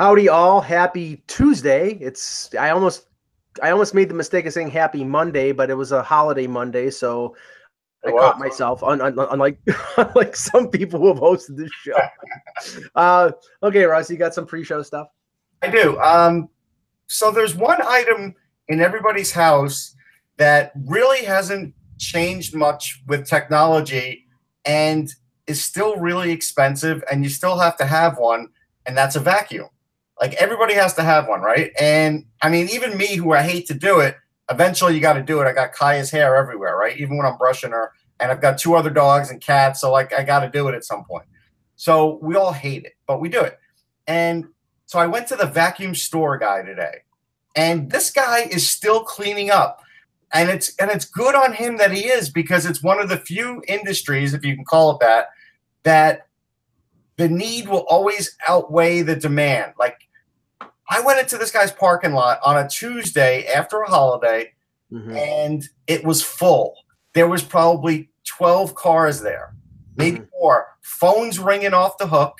Howdy all. Happy Tuesday. It's I almost I almost made the mistake of saying happy Monday, but it was a holiday Monday, so I caught myself. Un, un, unlike unlike some people who have hosted this show. uh, okay, Ross, you got some pre-show stuff. I do. Um, so there's one item in everybody's house that really hasn't changed much with technology and is still really expensive, and you still have to have one, and that's a vacuum. Like everybody has to have one, right? And I mean, even me, who I hate to do it, eventually you got to do it. I got Kaya's hair everywhere, right? Even when I'm brushing her, and I've got two other dogs and cats, so like I got to do it at some point. So we all hate it, but we do it. And so I went to the vacuum store guy today, and this guy is still cleaning up. And it's and it's good on him that he is because it's one of the few industries, if you can call it that, that the need will always outweigh the demand. Like I went into this guy's parking lot on a Tuesday after a holiday, Mm-hmm. and it was full. There was probably 12 cars there, maybe Mhm. more. Phones ringing off the hook.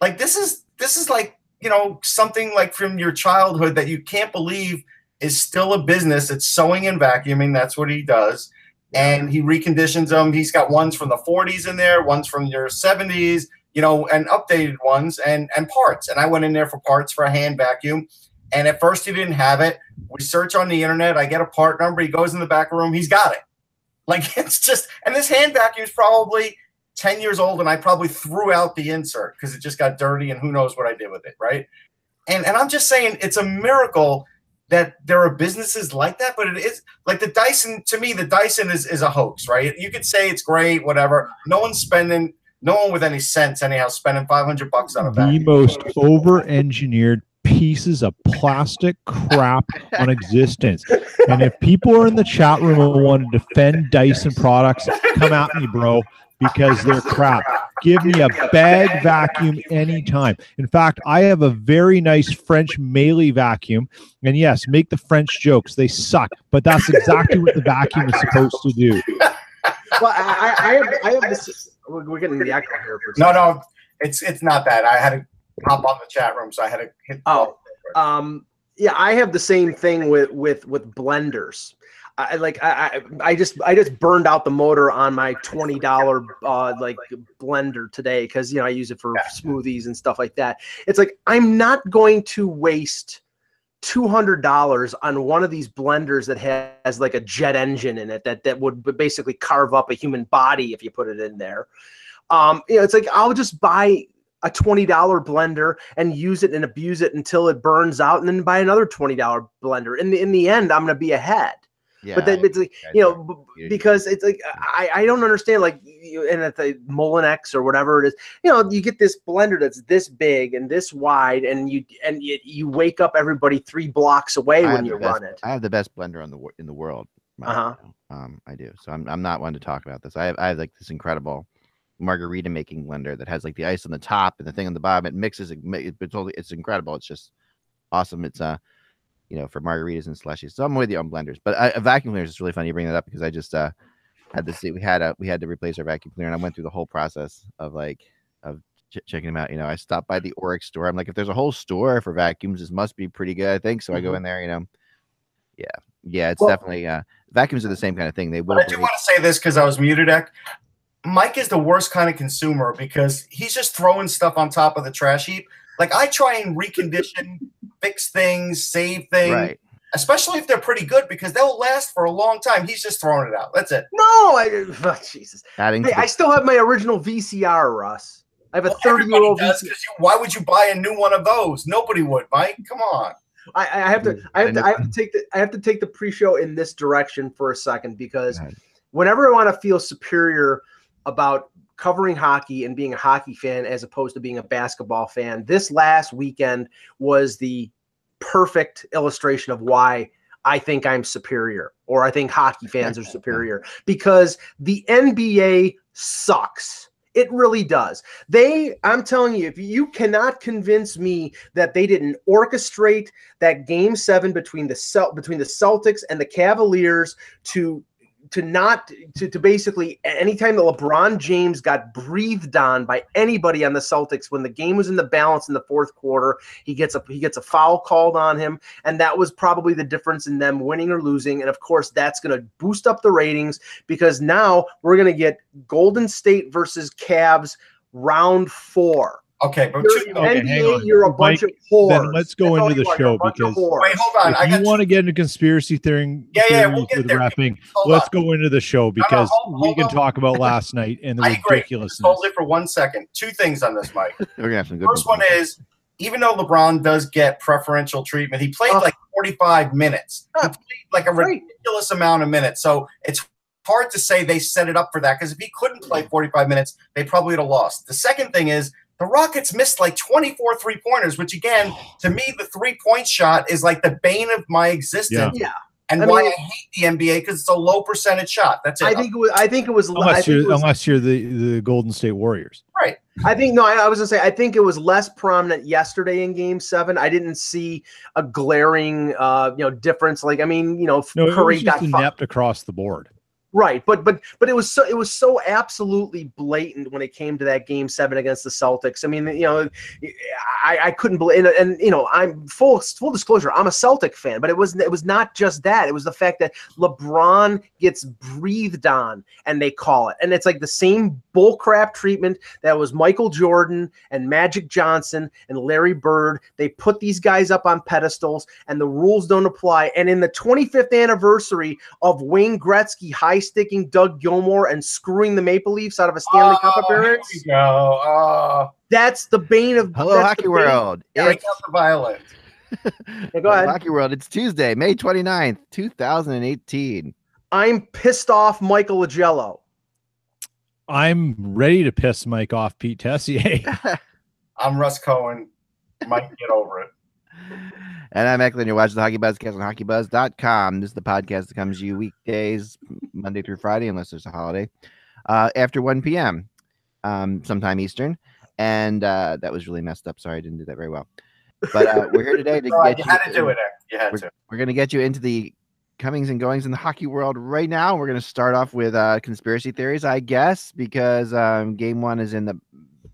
Like this is this is like, you know, something like from your childhood that you can't believe is still a business. It's sewing and vacuuming. That's what he does. And he reconditions them. He's got ones from the 40s in there, ones from your 70s, you know, and updated ones and and parts. And I went in there for parts for a hand vacuum. And at first he didn't have it. We search on the internet. I get a part number. He goes in the back room. He's got it. Like it's just, and this hand vacuum is probably 10 years old. And I probably threw out the insert because it just got dirty and who knows what I did with it. Right. And, and I'm just saying it's a miracle that there are businesses like that, but it is like the Dyson to me, the Dyson is, is a hoax, right? You could say it's great, whatever. No one's spending, no one with any sense anyhow, spending 500 bucks on a vacuum. the vacuum. most over-engineered pieces of plastic crap on existence. And if people are in the chat room and want to defend Dyson products, come at me, bro, because they're crap. Give me a bag vacuum anytime. In fact, I have a very nice French Melee vacuum. And yes, make the French jokes. They suck, but that's exactly what the vacuum is supposed to do. Well, I, I, I have I have this. We're, getting the echo here for No, no, it's it's not that. I had to hop on the chat room, so I had to hit. Oh, um, yeah, I have the same thing with with with blenders. I like I, I I just I just burned out the motor on my twenty dollar uh like blender today because you know I use it for smoothies and stuff like that. It's like I'm not going to waste two hundred dollars on one of these blenders that has like a jet engine in it that that would basically carve up a human body if you put it in there. Um, you know, it's like I'll just buy a twenty dollar blender and use it and abuse it until it burns out, and then buy another twenty dollar blender. In the in the end, I'm gonna be ahead. Yeah, but then it's like I- you know because it's like I, I don't understand like you, and at the Moulinex or whatever it is you know you get this blender that's this big and this wide and you and you, you wake up everybody three blocks away when you best, run it I have the best blender on the in the world. Uh-huh. Um, I do. So I'm I'm not one to talk about this. I have I have like this incredible margarita making blender that has like the ice on the top and the thing on the bottom. It mixes. It, it's totally. It's incredible. It's just awesome. It's uh, you know, for margaritas and slushies. So I'm with you on blenders, but I, a vacuum cleaner is really funny you bring that up because I just uh had to see we had a we had to replace our vacuum cleaner and I went through the whole process of like of ch- checking them out. You know, I stopped by the Oreck's store. I'm like, if there's a whole store for vacuums, this must be pretty good. I think so. I go Mhm. in there. You know, yeah, yeah, it's Well- definitely uh vacuums are the same kind of thing. They will. I do want to say this because I was muted. Mike is the worst kind of consumer because he's just throwing stuff on top of the trash heap. Like I try and recondition, fix things, save things, Right. especially if they're pretty good because they'll last for a long time. He's just throwing it out. That's it. no I oh, Jesus Adding hey, to I still have my original VCR Russ I have a Well, 30 year everybody old does you, why would you buy a new one of those? Nobody would, Mike. Come on. I, I have to I have I to I have to take the I have to take the pre-show in this direction for a second because whenever I want to feel superior about covering hockey and being a hockey fan as opposed to being a basketball fan. This last weekend was the perfect illustration of why I think I'm superior or I think hockey fans are superior because the NBA sucks. It really does. They, I'm telling you, if you cannot convince me that they didn't orchestrate that game seven between the Cel- between the Celtics and the Cavaliers to to not to, to basically anytime that LeBron James got breathed on by anybody on the Celtics when the game was in the balance in the fourth quarter, he gets a he gets a foul called on him, and that was probably the difference in them winning or losing. And of course, that's going to boost up the ratings because now we're going to get Golden State versus Cavs round four. Okay, but You're, two, Okay, hang NBA, on. you're a Mike, bunch of whores. then let's go That's into the are. You're a show because- wait, hold on. If got you want to get into conspiracy theory, Yeah, yeah, we'll get with there. refing, Hold let's on. go into the show because hold- we hold can on. talk about last night and the I agree. ridiculousness. Hold it for one second. Two things on this, Mike. We're gonna have some good. First one is even though LeBron does get preferential treatment, he played Oh. like 45 minutes. He Huh. played like a Right. ridiculous amount of minutes. So it's hard to say they set it up for that because if he couldn't play 45 minutes, they probably would have lost. The second thing is the Rockets missed like 24 three pointers, which again, to me, the three point shot is like the bane of my existence. Yeah. And I why mean- I hate the NBA because it's a low percentage shot. That's it. I think it was. I think it was. Unless you're was unless you're the the Golden State Warriors. Right? I think no, I, I was gonna say I think it was less prominent yesterday in Game Seven. I didn't see a glaring, uh, you know, difference. Like I mean, you know, No, it Curry was just got fu- inept across the board. Right, but but but it was so it was so absolutely blatant when it came to that Game Seven against the Celtics. I mean, you know, I, I couldn't believe, and, and you know, I'm full full disclosure, I'm a Celtic fan, but it was it was not just that. It was the fact that LeBron gets breathed on and they call it, and it's like the same bullcrap treatment that was Michael Jordan and Magic Johnson and Larry Bird. They put these guys up on pedestals and the rules don't apply. And in the 25th anniversary of Wayne Gretzky high sticking Doug Gilmour and screwing the Maple Leafs out of a Stanley Cup Oh, here appearance, we go. Oh, that's the bane of Hello, Hockey the World. break It's out the violin. Yeah, go ahead. Hockey World. It's Tuesday, May 29th, 2018. I'm pissed off Michael Agello. I'm ready to piss Mike off, Pete Tessier. I'm Russ Cohen. Mike, get over it. And I'm Eklund. You're watching the Hockey Buzzcast on hockeybuzz.com. This is the podcast that comes to you weekdays, Monday through Friday, unless there's a holiday, uh, after 1 p.m., um, sometime Eastern. And uh, that was really messed up. Sorry, I didn't do that very well. But uh, we're here today to get you had to do it. Eric. You had we're, to. we're going to get you into the comings and goings in the hockey world right now. We're going to start off with uh, conspiracy theories, I guess, because um, game one is in the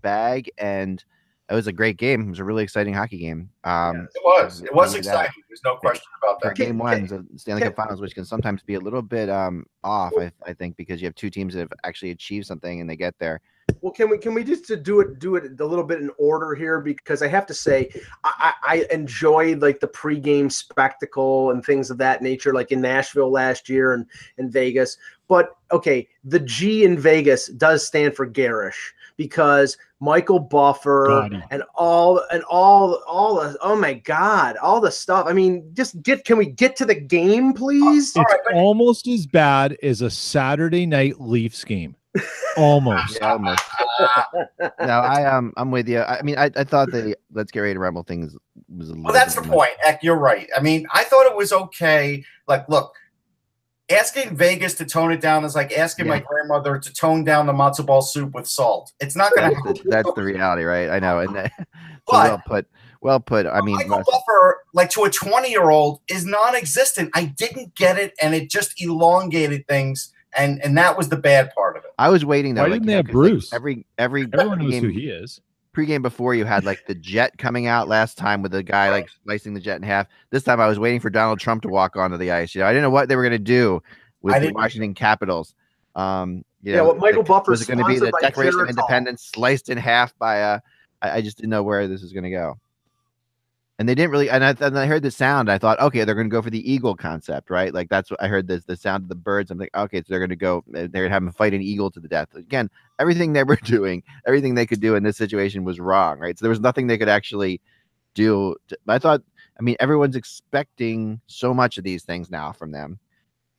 bag and it was a great game. It was a really exciting hockey game. Um, It was. It was Only that. exciting. There's no question about that. game one, the Stanley Cup Finals, which can sometimes be a little bit um, off, I, I think, because you have two teams that have actually achieved something and they get there. Well, can we can we just to do it do it a little bit in order here because I have to say I, I I enjoyed like the pregame spectacle and things of that nature, like in Nashville last year and in Vegas. But okay, the G in Vegas does stand for garish because Michael Buffer Gaudy. and all and all all the oh my god, all the stuff. I mean, just get can we get to the game, please? All It's right, but- almost as bad as a Saturday night Leafs game. Almost. Yeah, almost. no, I um, I'm with you. I mean, I, I thought the let's get ready to rumble things was a little. Well, that's the much. point. Eck, you're right. I mean, I thought it was okay. Like, look, asking Vegas to tone it down is like asking my grandmother to tone down the matzo ball soup with salt. It's not going to That's happen. the, that's the reality, right? I know, and that- so But- well put. Well put. I mean, Michael uh, Buffer, like to a 20 year old, is non-existent. I didn't get it, and it just elongated things, and and that was the bad part of it. I was waiting though. Why like, didn't you they know, have 'cause, like, Bruce? every every Everyone knows pregame, who he is. Pregame before you had like the jet coming out last time with the guy like slicing the jet in half. This time I was waiting for Donald Trump to walk onto the ice. You know, I didn't know what they were going to do with the Washington Capitals. Um, you Yeah, know, well, Michael like, Buffer was going to be the Declaration of Independence sliced in half by a? I, I just didn't know where this was going to go. And they didn't really, and I, and I heard the sound. I thought, okay, they're going to go for the eagle concept, right? Like that's what I heard. This the sound of the birds. I'm like, okay, so they're going to go. They're going to have them fight an eagle to the death. Again, everything they were doing, everything they could do in this situation was wrong, right? So there was nothing they could actually do. To, I thought, I mean, everyone's expecting so much of these things now from them.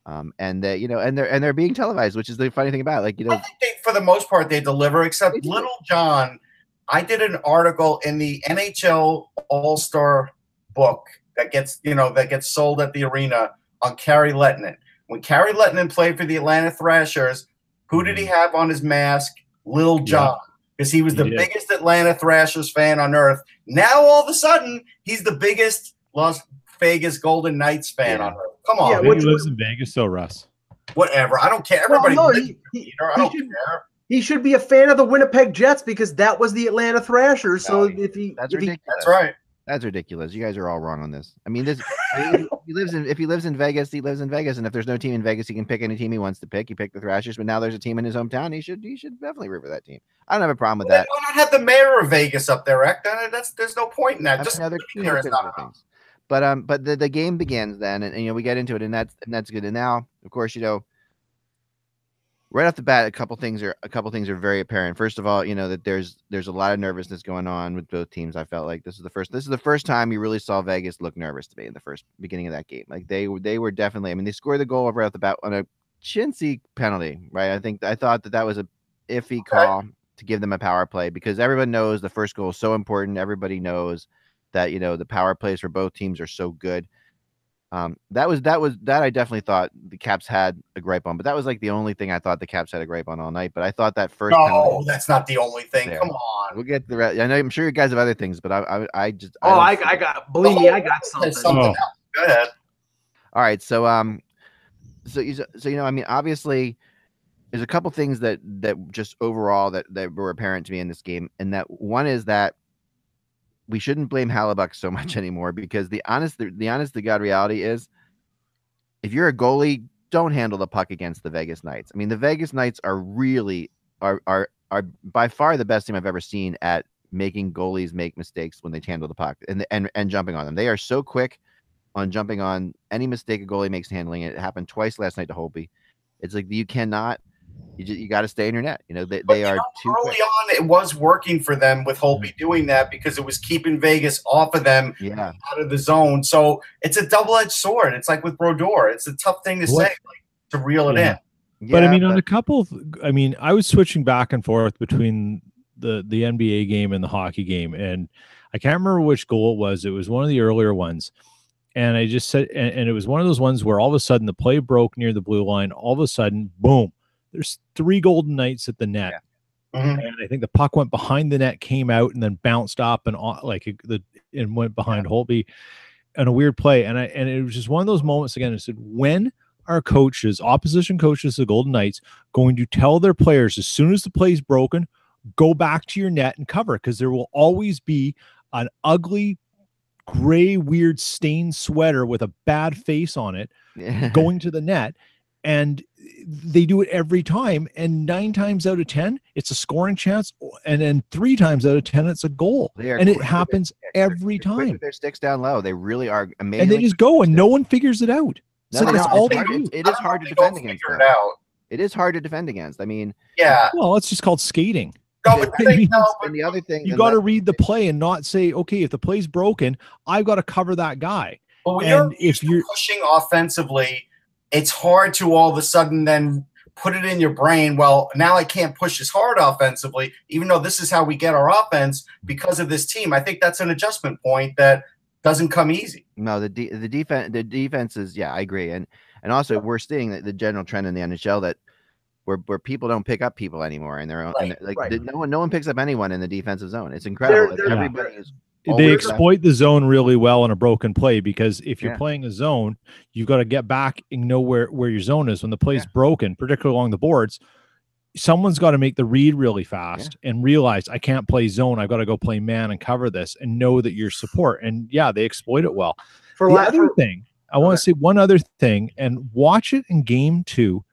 Um, and they, you know, and they're and they're being televised, which is the funny thing about it. like you I know, think they, for the most part, they deliver. Except They. Little John, I did an article in the NHL All Star book that gets you know that gets sold at the arena on Kari Lehtonen. When Kari Lehtonen played for the Atlanta Thrashers, who did he mm-hmm. have on his mask? Little John, because he was the did. biggest Atlanta Thrashers fan on earth. Now all of a sudden, he's the biggest Las Vegas Golden Knights fan Yeah. on earth. Come on, I think which he lives in Vegas, though, Russ. whatever. I don't care. Well, Everybody, no, lives he- he- I don't should- care. He should be a fan of the Winnipeg Jets because that was the Atlanta Thrashers. So No, if he, that's if he ridiculous. That's right. That's ridiculous. You guys are all wrong on this. I mean, this I mean, he lives in if he lives in Vegas, he lives in Vegas, and if there's no team in Vegas, he can pick any team he wants to pick. He picked the Thrashers, but now there's a team in his hometown. He should he should definitely root for that team. I don't have a problem with Well, then that. Why not have the mayor of Vegas up there, Rick? That- That's there's no point in that. I Just mean, other, there is other not enough. things. But um, but the, the game begins then, and, and, you know we get into it, and that's and that's good. And now, of course, you know, right off the bat, a couple things are a couple things are very apparent. First of all, you know that there's there's a lot of nervousness going on with both teams. I felt like this is the first this is the first time you really saw Vegas look nervous to me in the first beginning of that game. Like they were they were definitely. I mean, they scored the goal right off the bat on a chintzy penalty, right? I think I thought that that was a iffy call to give them a power play because everyone knows the first goal is so important. Everybody knows that you know the power plays for both teams are so good. Um, that was that was that I definitely thought the Caps had a gripe on, but that was like the only thing I thought the Caps had a gripe on all night. But I thought that first No, that's not the only thing. There. Come on. we'll get the rest. I know I'm sure you guys have other things, but I I, I just oh, don't I, I got believe me, I got something. Something Oh. else. Go ahead. All right, so um, so you so you know, I mean, obviously, there's a couple things that that just overall that that were apparent to me in this game, and that one is that we shouldn't blame Halibut so much anymore because the honest the, the honest to god reality is, if you're a goalie, don't handle the puck against the Vegas Knights. I mean, the Vegas Knights are really are are are by far the best team I've ever seen at making goalies make mistakes when they handle the puck and and and jumping on them. They are so quick on jumping on any mistake a goalie makes handling it. It happened twice last night to Holtby. It's like you cannot. You just, you got to stay in your net. You know they, But, they you are know, too early quick. on, it was working for them with Holtby mm-hmm. doing that because it was keeping Vegas off of them Yeah, out of the zone. So it's a double-edged sword. It's like with Brodeur. It's a tough thing to What- say, like, to reel it Yeah. in. but I Yeah, mean, on a couple of, I mean, I was switching back and forth between the the NBA game and the hockey game, and I can't remember which goal it was. It was one of the earlier ones, and I just said, and, and it was one of those ones where all of a sudden the play broke near the blue line. All of a sudden, boom! There's three Golden Knights at the net, Mhm. and I think the puck went behind the net, came out, and then bounced up and like the and went behind Holtby, and a weird play. And I and it was just one of those moments again. I said, when are coaches, opposition coaches, the Golden Knights, going to tell their players as soon as the play's broken, go back to your net and cover because there will always be an ugly, gray, weird stained sweater with a bad face on it yeah. going to the net and they do it every time and nine times out of ten it's a scoring chance and then three times out of ten it's a goal and it quick their happens sticks. They're- every they're time their sticks down low. They really are amazing. and they just go and no one figures it out No, so they that's don't. all It's they hard- do it- it is hard to defend against. it. It is hard to defend against. I mean, Yeah. well it's just called skating No, but the thing, no, and the other thing, you got to read the play and not say okay if the play's broken i've got to cover that guy But when And you're if you're- pushing offensively, it's hard to all of a sudden then put it in your brain. Well, now I can't push as hard offensively, even though this is how we get our offense because of this team. I think that's an adjustment point that doesn't come easy. No, the de- the defense the defense is yeah, I agree, and and also we're seeing that the general trend in the NHL that where where people don't pick up people anymore in their own in Right, their- like right. no one no one picks up anyone in the defensive zone. It's incredible. they're- Everybody is they exploit the zone really well in a broken play because if you're Yeah. playing a zone, you've got to get back and know where, where your zone is. When the play's Yeah. broken, particularly along the boards, someone's got to make the read really fast and realize I can't play zone. I've got to go play man and cover this and know that you're support. And yeah, they exploit it well. For the other for- thing, I want to say one other thing and watch it in game two.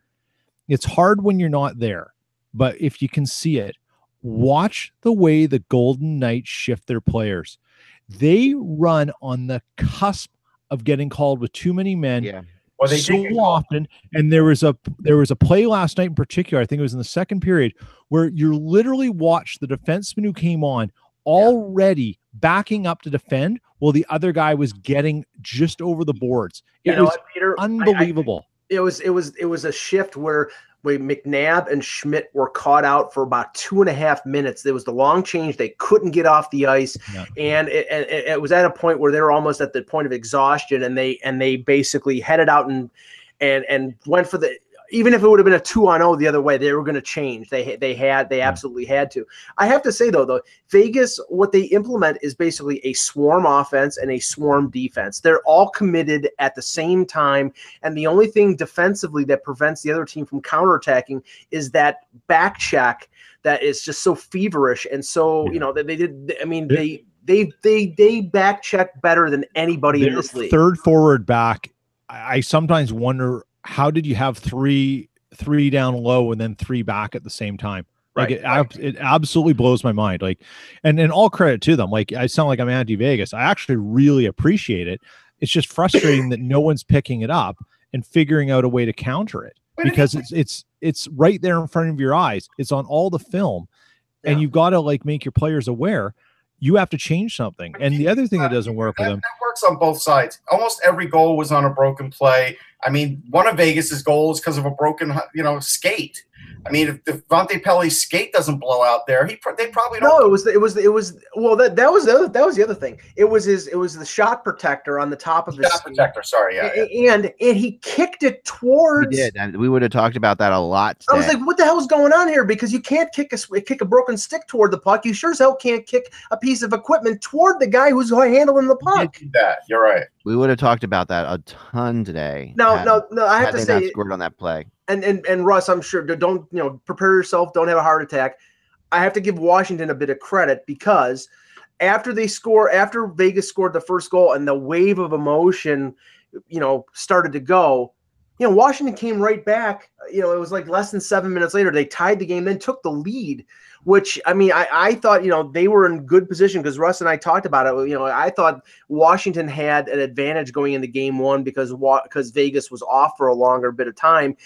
It's hard when you're not there, but if you can see it, watch the way the Golden Knights shift their players. They run on the cusp of getting called with too many men yeah. Well, they so did often. And there was a there was a play last night in particular. I think it was in the second period where you literally watched the defenseman who came on already backing up to defend while the other guy was getting just over the boards. It you know was what, Peter? I- I- unbelievable. it was it was it was a shift where where McNabb and Schmidt were caught out for about two and a half minutes. There was the long change; they couldn't get off the ice, Yeah. and it, it, it was at a point where they were almost at the point of exhaustion, and they and they basically headed out and and and went for the. Even if it would have been a two on zero the other way, they were going to change. They they had they hmm. absolutely had to. I have to say though, though Vegas, what they implement is basically a swarm offense and a swarm defense. They're all committed at the same time, and the only thing defensively that prevents the other team from counterattacking is that back check that is just so feverish and so you know that they did. I mean they they they they back check better than anybody in Their this league. third forward back. I sometimes wonder how did you have three three down low and then three back at the same time? Like Right, it, ab- it absolutely blows my mind. Like, and and all credit to them. Like I sound like I'm anti Vegas. I actually really appreciate it. It's just frustrating that no one's picking it up and figuring out a way to counter it because it's it's it's right there in front of your eyes. It's on all the film, and you've got to like make your players aware. You have to change something. And the other thing that doesn't work with them, that works on both sides. Almost every goal was on a broken play. I mean, one of Vegas's goals because of a broken, you know, skate. I mean, if, if Vontae Pelly's skate doesn't blow out there, he they probably don't. No, it was the, it was the, it was well that that was the other, that was the other thing. It was his it was the shot protector on the top of his Shot protector. Sorry, yeah. yeah. And and he kicked it We towards. did, and we would have talked about that a lot. I was like, "What the hell is going on here?" Because you can't kick a s- kick a broken stick toward the puck. You sure as hell can't kick a piece of equipment toward the guy who's handling the puck. did that. You're right. we would have talked about that a ton today. No, had- no, no. I have had to they not say, scored on that play. And and and Russ, I'm sure don't you know prepare yourself. Don't have a heart attack. I have to give Washington a bit of credit because after they score, after Vegas scored the first goal and the wave of emotion, you know, started to go. You know, Washington came right back. You know, it was like less than seven minutes later. They tied the game, then took the lead. Which I mean, I, I thought you know they were in good position because Russ and I talked about it. You know, I thought Washington had an advantage going into game one because because Vegas was off for a longer bit of time,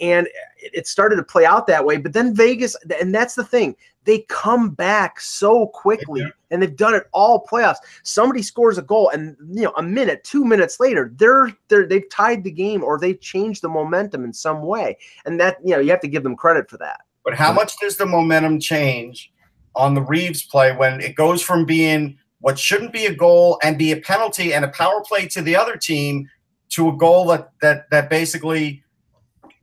and it started to play out that way. But then Vegas, and that's the thing, they come back so quickly, and they've done it all playoffs. Somebody scores a goal, and you know, a minute, two minutes later, they're they're they've tied the game or they've changed the momentum in some way, and that you know you have to give them credit for that. But how much does the momentum change on the Reaves play when it goes from being what shouldn't be a goal and be a penalty and a power play to the other team to a goal that that that basically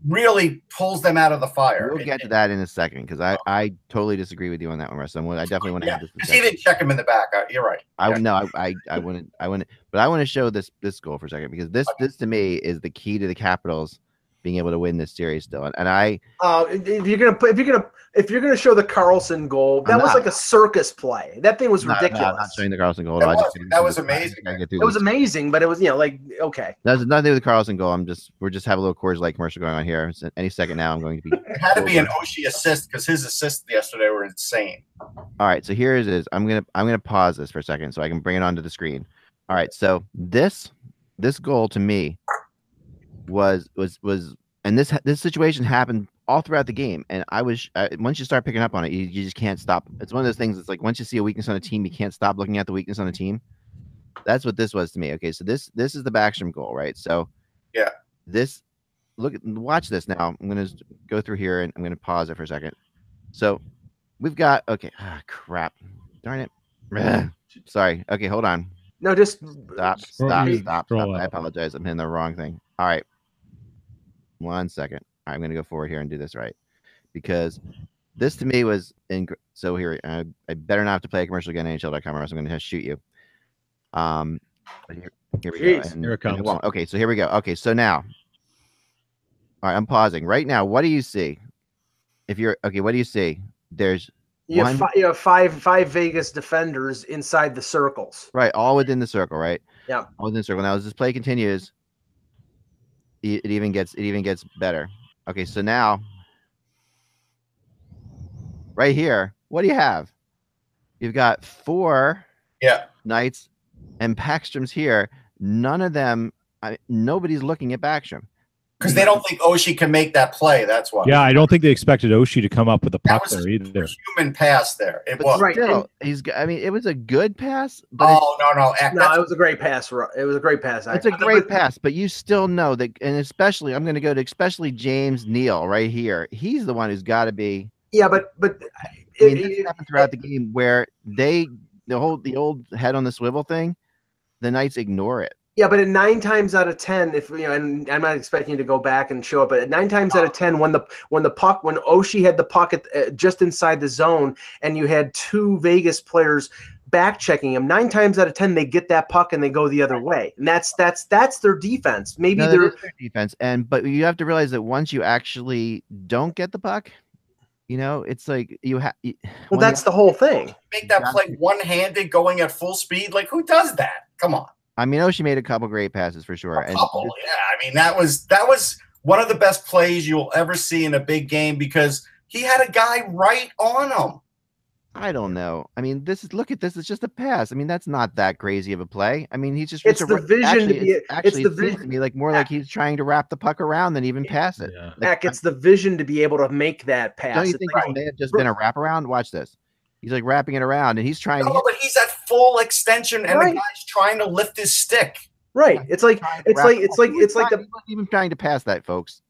really pulls them out of the fire? We'll get to that in a second because I, I totally disagree with you on that one, Russ. I definitely want to Yeah, have this. because he didn't check him in the back. Uh, You're right. I Yeah. no, I, I, I wouldn't, I wouldn't, but I want to show this this goal for a second because this this to me is the key to the Capitals being able to win this series still. And, and I Uh, if you're gonna put, if you're gonna, if you're gonna show the Carlson goal, that I'm was not. like a circus play. That thing was not, ridiculous. not, not showing the Carlson goal. That I just was- gotta that get was through I amazing. gotta get it was this. amazing, but it was you know like okay. That's nothing to do with the Carlson goal. I'm just we're just having a little Coors Light commercial going on here. So any second now, I'm going to be. It had to be an Oshie assist because his assists yesterday were insane. All right, so here it is. I'm gonna I'm gonna pause this for a second so I can bring it onto the screen. All right, so this this goal to me was was was and this this situation happened all throughout the game, and I was uh, once you start picking up on it, you, you just can't stop. It's one of those things. It's like once you see a weakness on a team, you can't stop looking at the weakness on a team. That's what this was to me. Okay, so this this is the Backstrom goal, right? So Yeah. this look at watch this now. I'm gonna go through here and I'm gonna pause it for a second. So we've got okay. Ah, crap. Darn it. Sorry. Okay, hold on. No, just Stop. Stop. Stop. Stop. I apologize. I'm hitting the wrong thing. All right. One second. I'm gonna go forward here and do this right because this to me was in. So here, uh, I better not have to play a commercial again. NHL.com or else I'm gonna shoot you. Um. Here, here we go. And- Here it comes. won't. Okay, so here we go. Okay, so now. All right, I'm pausing right now. What do you see? If you're okay, what do you see? There's you have, fi- you have five five Vegas defenders inside the circles. Right, all within the circle, right? Yeah. All within the circle. Now, as this play continues, it, even gets it even gets better. Okay, so now, right here, what do you have? You've got four Yeah. knights and Backstrom's here. None of them. I, nobody's looking at Backstrom. Because they don't think Oshie can make that play. That's why. Yeah, I don't think they expected Oshie to come up with a that puck was there either. human pass there. It But was. Right, still, he's. g- I mean, it was a good pass, but Oh no, no, No, it was a great pass. It was a great pass. It's a great pass, but you still know that, and especially I'm going to go to especially James Neal right here. He's the one who's got to be. Yeah, but but I mean, it- this it- happened throughout the game where they the whole the old head on the swivel thing. The Knights ignore it. Yeah, but at nine times out of ten, if you know, and I'm not expecting you to go back and show it, but at nine times out of ten, when the when the puck, when Oshie had the puck at, uh, just inside the zone, and you had two Vegas players back checking him, nine times out of ten, they get that puck and they go the other way, and that's that's that's their defense. Maybe No, they're their defense, and but you have to realize that once you actually don't get the puck, you know, it's like you have. well, that's the whole thing. make that play one-handed, going at full speed. Like who does that? Come on. I mean, Oshie made a couple great passes for sure, A and couple, yeah. I mean, that was that was one of the best plays you'll ever see in a big game because he had a guy right on him. I don't know. I mean, this is look at this. It's just a pass. I mean, that's not that crazy of a play. I mean, he's just It's a the ra- vision to Actually, be- it's, it's the it seems to vision- me like more like he's trying to wrap the puck around than even pass it. Yeah. Like, Heck, it's the vision to be able to make that pass. don't you think like- this may have just been a wraparound? Watch this. He's like wrapping it around, and he's trying to. But he's at full extension, and Right. the guy's trying to lift his stick. right? It's like it's like it's like it's like trying- the he wasn't even trying to pass that, folks.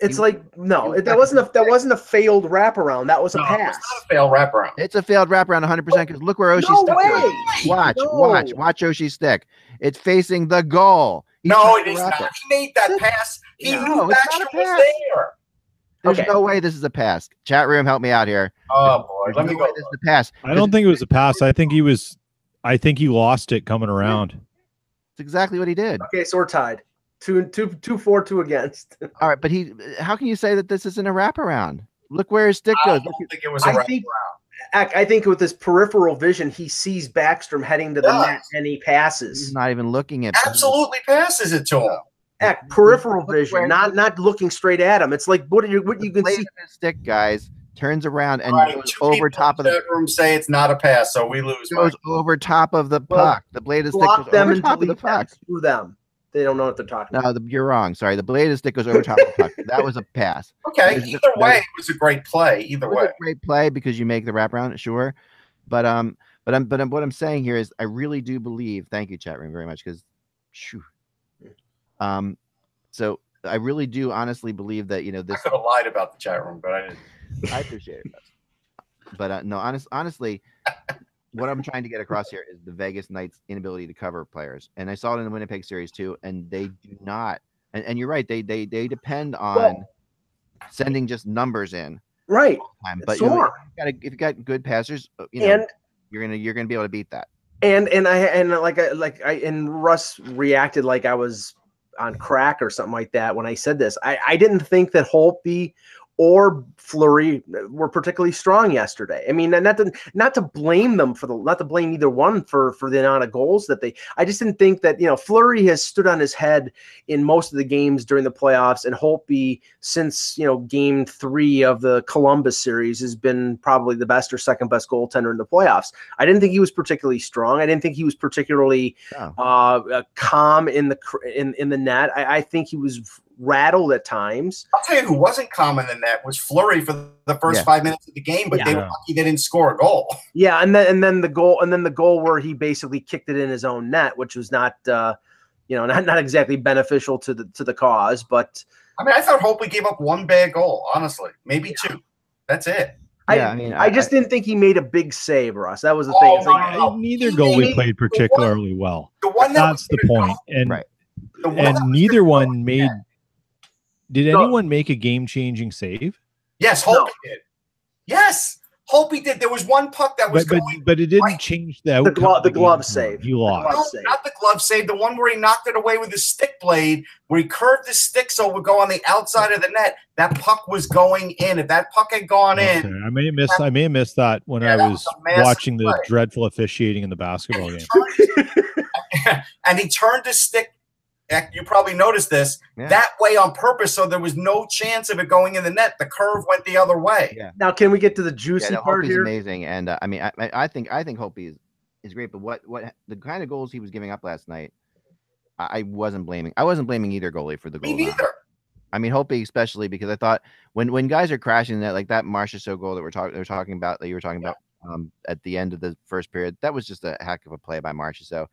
it's he- like no, it, that wasn't a that wasn't a failed wraparound. That was a No, pass. It's not a fail wraparound. It's a failed wraparound 100 percent because look where Oshie's No stick way! Watch, No. watch, watch Oshie's stick. It's facing the goal. He's no, trying it to is wrap not. it. He made that pass. He No, knew it's Backstrom was there. There's Okay. no way this is a pass. Chat room, help me out here. Oh boy, There's let no me go. This is a pass. I don't think it was a pass. I think he was. I think he lost it coming around. It's exactly what he did. Okay, so we're tied. Two two two four two against. All right, but he. How can you say that this isn't a wraparound? Look where his stick I goes. don't think it was a I wraparound. think I think with his peripheral vision, he sees Backstrom heading to the Does. net and he passes. He's passes. not even looking at. Absolutely passes it to him. Heck, peripheral vision, not not looking straight at him. It's like what are you what you The can see. stick, guys, turns around and All right, goes over top of the room say it's not a pass, so we lose. goes Mike. over top of the Well, puck. The blade of the stick goes them over top of the puck. Screw them. They don't know what they're talking about. No, the, you're wrong. Sorry, the blade of the stick goes over top of the puck. That was a pass. Okay, either there's- way, it was a great play. Either It was way. a great play because you make the wraparound, sure. But um, but I'm but I'm, what I'm saying here is I really do believe. Thank you, chat room, very much because, um, so I really do honestly believe that you know this. I this. could have lied about the chat room, but I didn't. I appreciate it, but uh, no, honest, honestly, what I'm trying to get across here is the Vegas Knights' inability to cover players, and I saw it in the Winnipeg series too, and they do not. And, and you're right, they they they depend on sending just numbers in Right. time. But you know, if you got a, if you got good passers, uh, you know, And you're gonna you're gonna be able to beat that. and and I and like I like I and Russ reacted like I was on crack or something like that when I said this. I I didn't think that Holtby or Fleury were particularly strong yesterday. I mean, not to not to blame them for the not to blame either one for for the amount of goals that they. I just didn't think that you know Fleury has stood on his head in most of the games during the playoffs, and Holtby since you know Game Three of the Columbus series has been probably the best or second best goaltender in the playoffs. I didn't think he was particularly strong. I didn't think he was particularly Oh. uh, calm in the in in the net. I, I think he was rattled at times. I'll tell you who wasn't common in that was Fleury for the first Yeah. five minutes of the game, but they were lucky they didn't score a goal. Yeah, and then and then the goal and then the goal where he basically kicked it in his own net, which was not uh, you know not not exactly beneficial to the to the cause, but I mean, I thought Hope we gave up one bad goal, honestly, maybe two. That's it. Yeah, I, mean, I, just didn't think he made a big save, Russ. That was the thing. Oh, It's like, no, no, no. Neither He goalie played particularly well. The one that That's the point. go- And Right. the one that and neither one made. Did No. anyone make a game-changing save? Yes, No. Hope did. Yes, Hope did. There was one puck that was But but, going. but it didn't right. change the The outcome. glove- the the glove game. save. You lost. No, save. not the glove save. The one where he knocked it away with his stick blade, where he curved his stick so it would go on the outside of the net. That puck was going in. If that puck had gone Okay, in, I may have missed. I may have missed that when Yeah, I that was was a massive watching the dreadful officiating in the basketball and game. turned, and he turned his stick. Heck, You probably noticed this Yeah. that way on purpose, so there was no chance of it going in the net. The curve went the other way. Yeah. now can we get to the yeah, juicy no, part Hope's here? amazing, and uh, I mean, I, I I think I think Holtby is is great. But what what the kind of goals he was giving up last night, I, I wasn't blaming. I wasn't blaming either goalie for the Me goal. neither. I mean, Holtby especially because I thought when when guys are crashing that like that Marchessault goal that we're talking they're talking about that you were talking about um, at the end of the first period, that was just a heck of a play by Marchessault.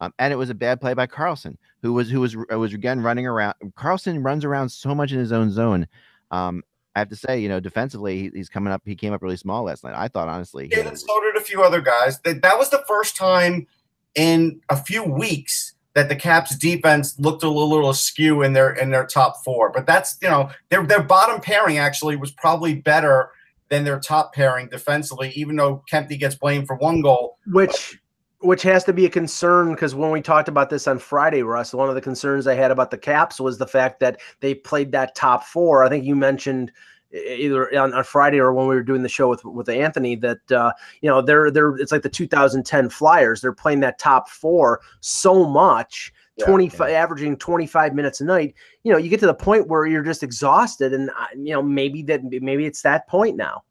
Um, and it was a bad play by Carlson, who was who was was again running around. Carlson runs around so much in his own zone. Um, I have to say, you know, defensively, he, he's coming up. He came up really small last night. I thought, honestly, yeah, and so did a few other guys. That that was the first time in a few weeks that the Caps defense looked a little, little askew in their in their top four. But that's you know their their bottom pairing actually was probably better than their top pairing defensively, even though Kempny gets blamed for one goal. Which which has to be a concern because when we talked about this on Friday, Russ, one of the concerns I had about the Caps was the fact that they played that top four. I think you mentioned either on, on Friday or when we were doing the show with with Anthony that uh, you know they're they're it's like the 2010 Flyers. They're playing that top four so much. Yeah, 25 yeah. averaging 25 minutes a night you know you get to the point where you're just exhausted and uh, you know maybe that maybe it's that point now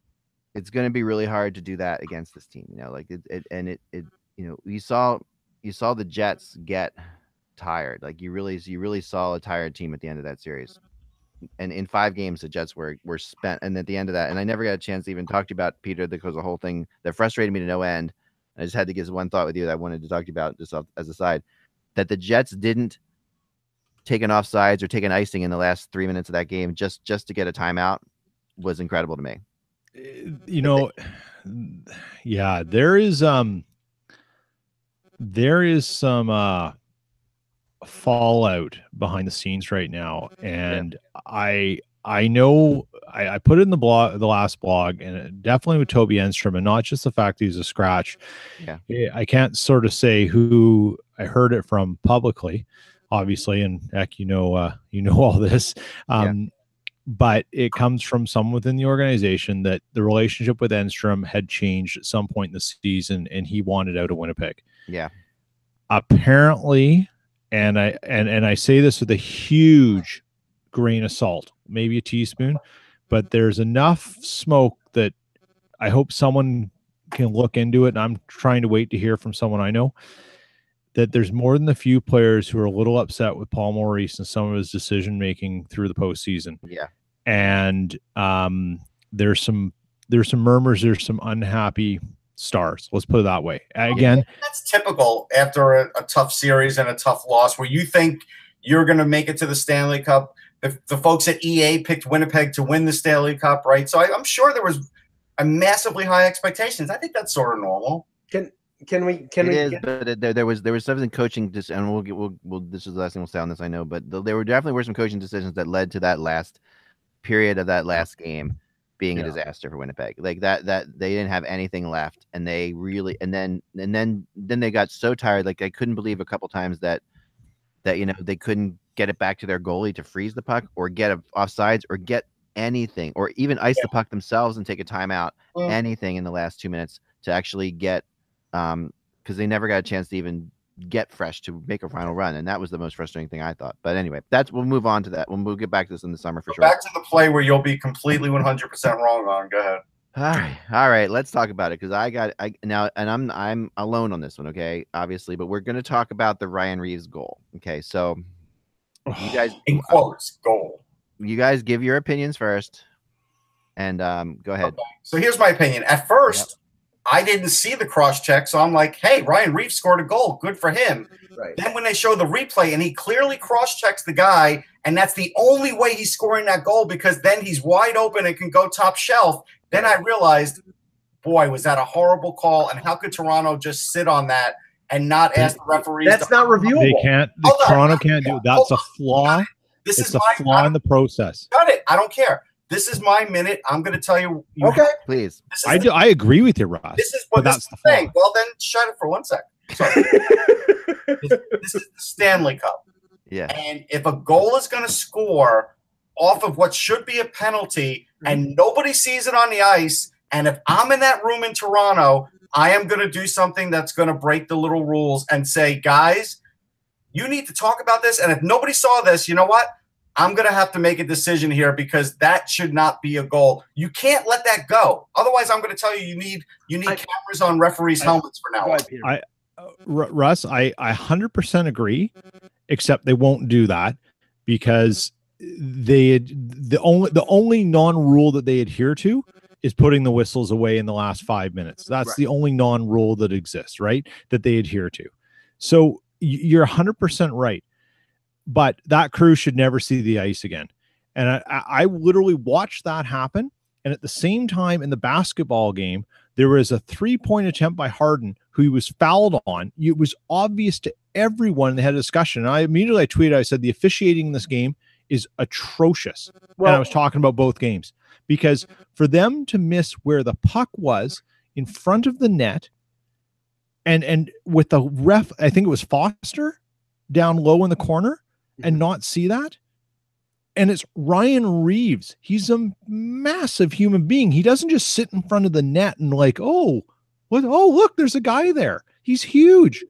it's going to be really hard to do that against this team you know like it, it and it, it you know, you saw you saw the Jets get tired. Like you really you really saw a tired team at the end of that series. And in five games, the Jets were were spent. And at the end of that, and I never got a chance to even talk to you about Peter because the whole thing that frustrated me to no end. I just had to give one thought with you that I wanted to talk to you about just as a side. That the Jets didn't take an offsides or take an icing in the last three minutes of that game just just to get a timeout was incredible to me. You know, yeah, there is um there is some uh fallout behind the scenes right now. And yeah. i i know I, I, put it in the blog the last blog and definitely with toby enstrom and not just the fact that he's a scratch. Yeah. I can't sort of say who i heard it from publicly obviously and heck you know uh you know all this. Um. But it comes from someone within the organization that the relationship with enstrom had changed at some point in the season and he wanted out of winnipeg yeah. Apparently, and I and and I say this with a huge grain of salt, maybe a teaspoon, but there's enough smoke that I hope someone can look into it. And I'm trying to wait to hear from someone I know that there's more than a few players who are a little upset with Paul Maurice and some of his decision making through the postseason. Yeah. And um, there's some there's some murmurs, there's some unhappy stars. Let's put it that way. Again, that's typical after a, a tough series and a tough loss where you think you're going to make it to the Stanley Cup. The, the, folks at EA picked Winnipeg to win the Stanley Cup, right? So I, am sure there was a massively high expectations. I think that's sort of normal. Can can we can it we is, get... but there, there was there was something coaching just and we'll get we'll, we'll this is the last thing we'll say on this I know but the, there were definitely were some coaching decisions that led to that last period of that last game being yeah. a disaster for Winnipeg. Like that that they didn't have anything left and they really and then and then then they got so tired like I couldn't believe a couple times that that you know they couldn't get it back to their goalie to freeze the puck or get a offsides or get anything or even ice yeah. the puck themselves and take a timeout well, anything in the last 2 minutes to actually get um because they never got a chance to even get fresh to make a final run, and that was the most frustrating thing I thought. But anyway, that's we'll move on to that. We'll, we'll get back to this in the summer for Go sure. Back to the play where you'll be completely 100 percent wrong on. Go ahead. All right, all right. Let's talk about it because I got I now, and I'm I'm alone on this one. Okay, obviously, but we're going to talk about the Ryan Reaves goal. Okay, so you guys in quotes goal. You guys give your opinions first, and um, go ahead. Okay. So here's my opinion. At first, I didn't see the cross check, so I'm like, hey, Ryan Reaves scored a goal. Good for him. Right. Then when they show the replay and he clearly cross checks the guy, and that's the only way he's scoring that goal because then he's wide open and can go top shelf. Then I realized, boy, was that a horrible call. And how could Toronto just sit on that and not ask the referees? That's not reviewable. They can't. The Toronto can't do it. That's a flaw. This it's is a my, flaw in the process. Got it. I don't care. This is my minute. I'm going to tell you. you okay, please. I do. I agree with you, Ross. This is what that's the thing. Well, then shut it for one second. Sorry. this, this is the Stanley Cup. Yeah. And if a goal is going to score off of what should be a penalty, and nobody sees it on the ice, and if I'm in that room in Toronto, I am going to do something that's going to break the little rules and say, guys, you need to talk about this. And if nobody saw this, you know what? I'm going to have to make a decision here because that should not be a goal. You can't let that go. Otherwise, I'm going to tell you you need you need I, cameras on referees' I, helmets for now. I, uh, Russ, I I 100% agree, except they won't do that because they the only the only non-rule that they adhere to is putting the whistles away in the last five minutes. That's Right. the only non-rule that exists, right? That they adhere to. So you're 100% right. But that crew should never see the ice again. And I, I literally watched that happen. And at the same time, in the basketball game, there was a three-point attempt by Harden who he was fouled on. It was obvious to everyone. They had a discussion. And I immediately I tweeted, I said, the officiating in this game is atrocious. and I was talking about both games because for them to miss where the puck was in front of the net and and with the ref, I think it was Foster down low in the corner and mm-hmm. not see that. And it's Ryan Reaves. He's a massive human being. He doesn't just sit in front of the net and like, oh, what? Oh, look, there's a guy there. He's huge.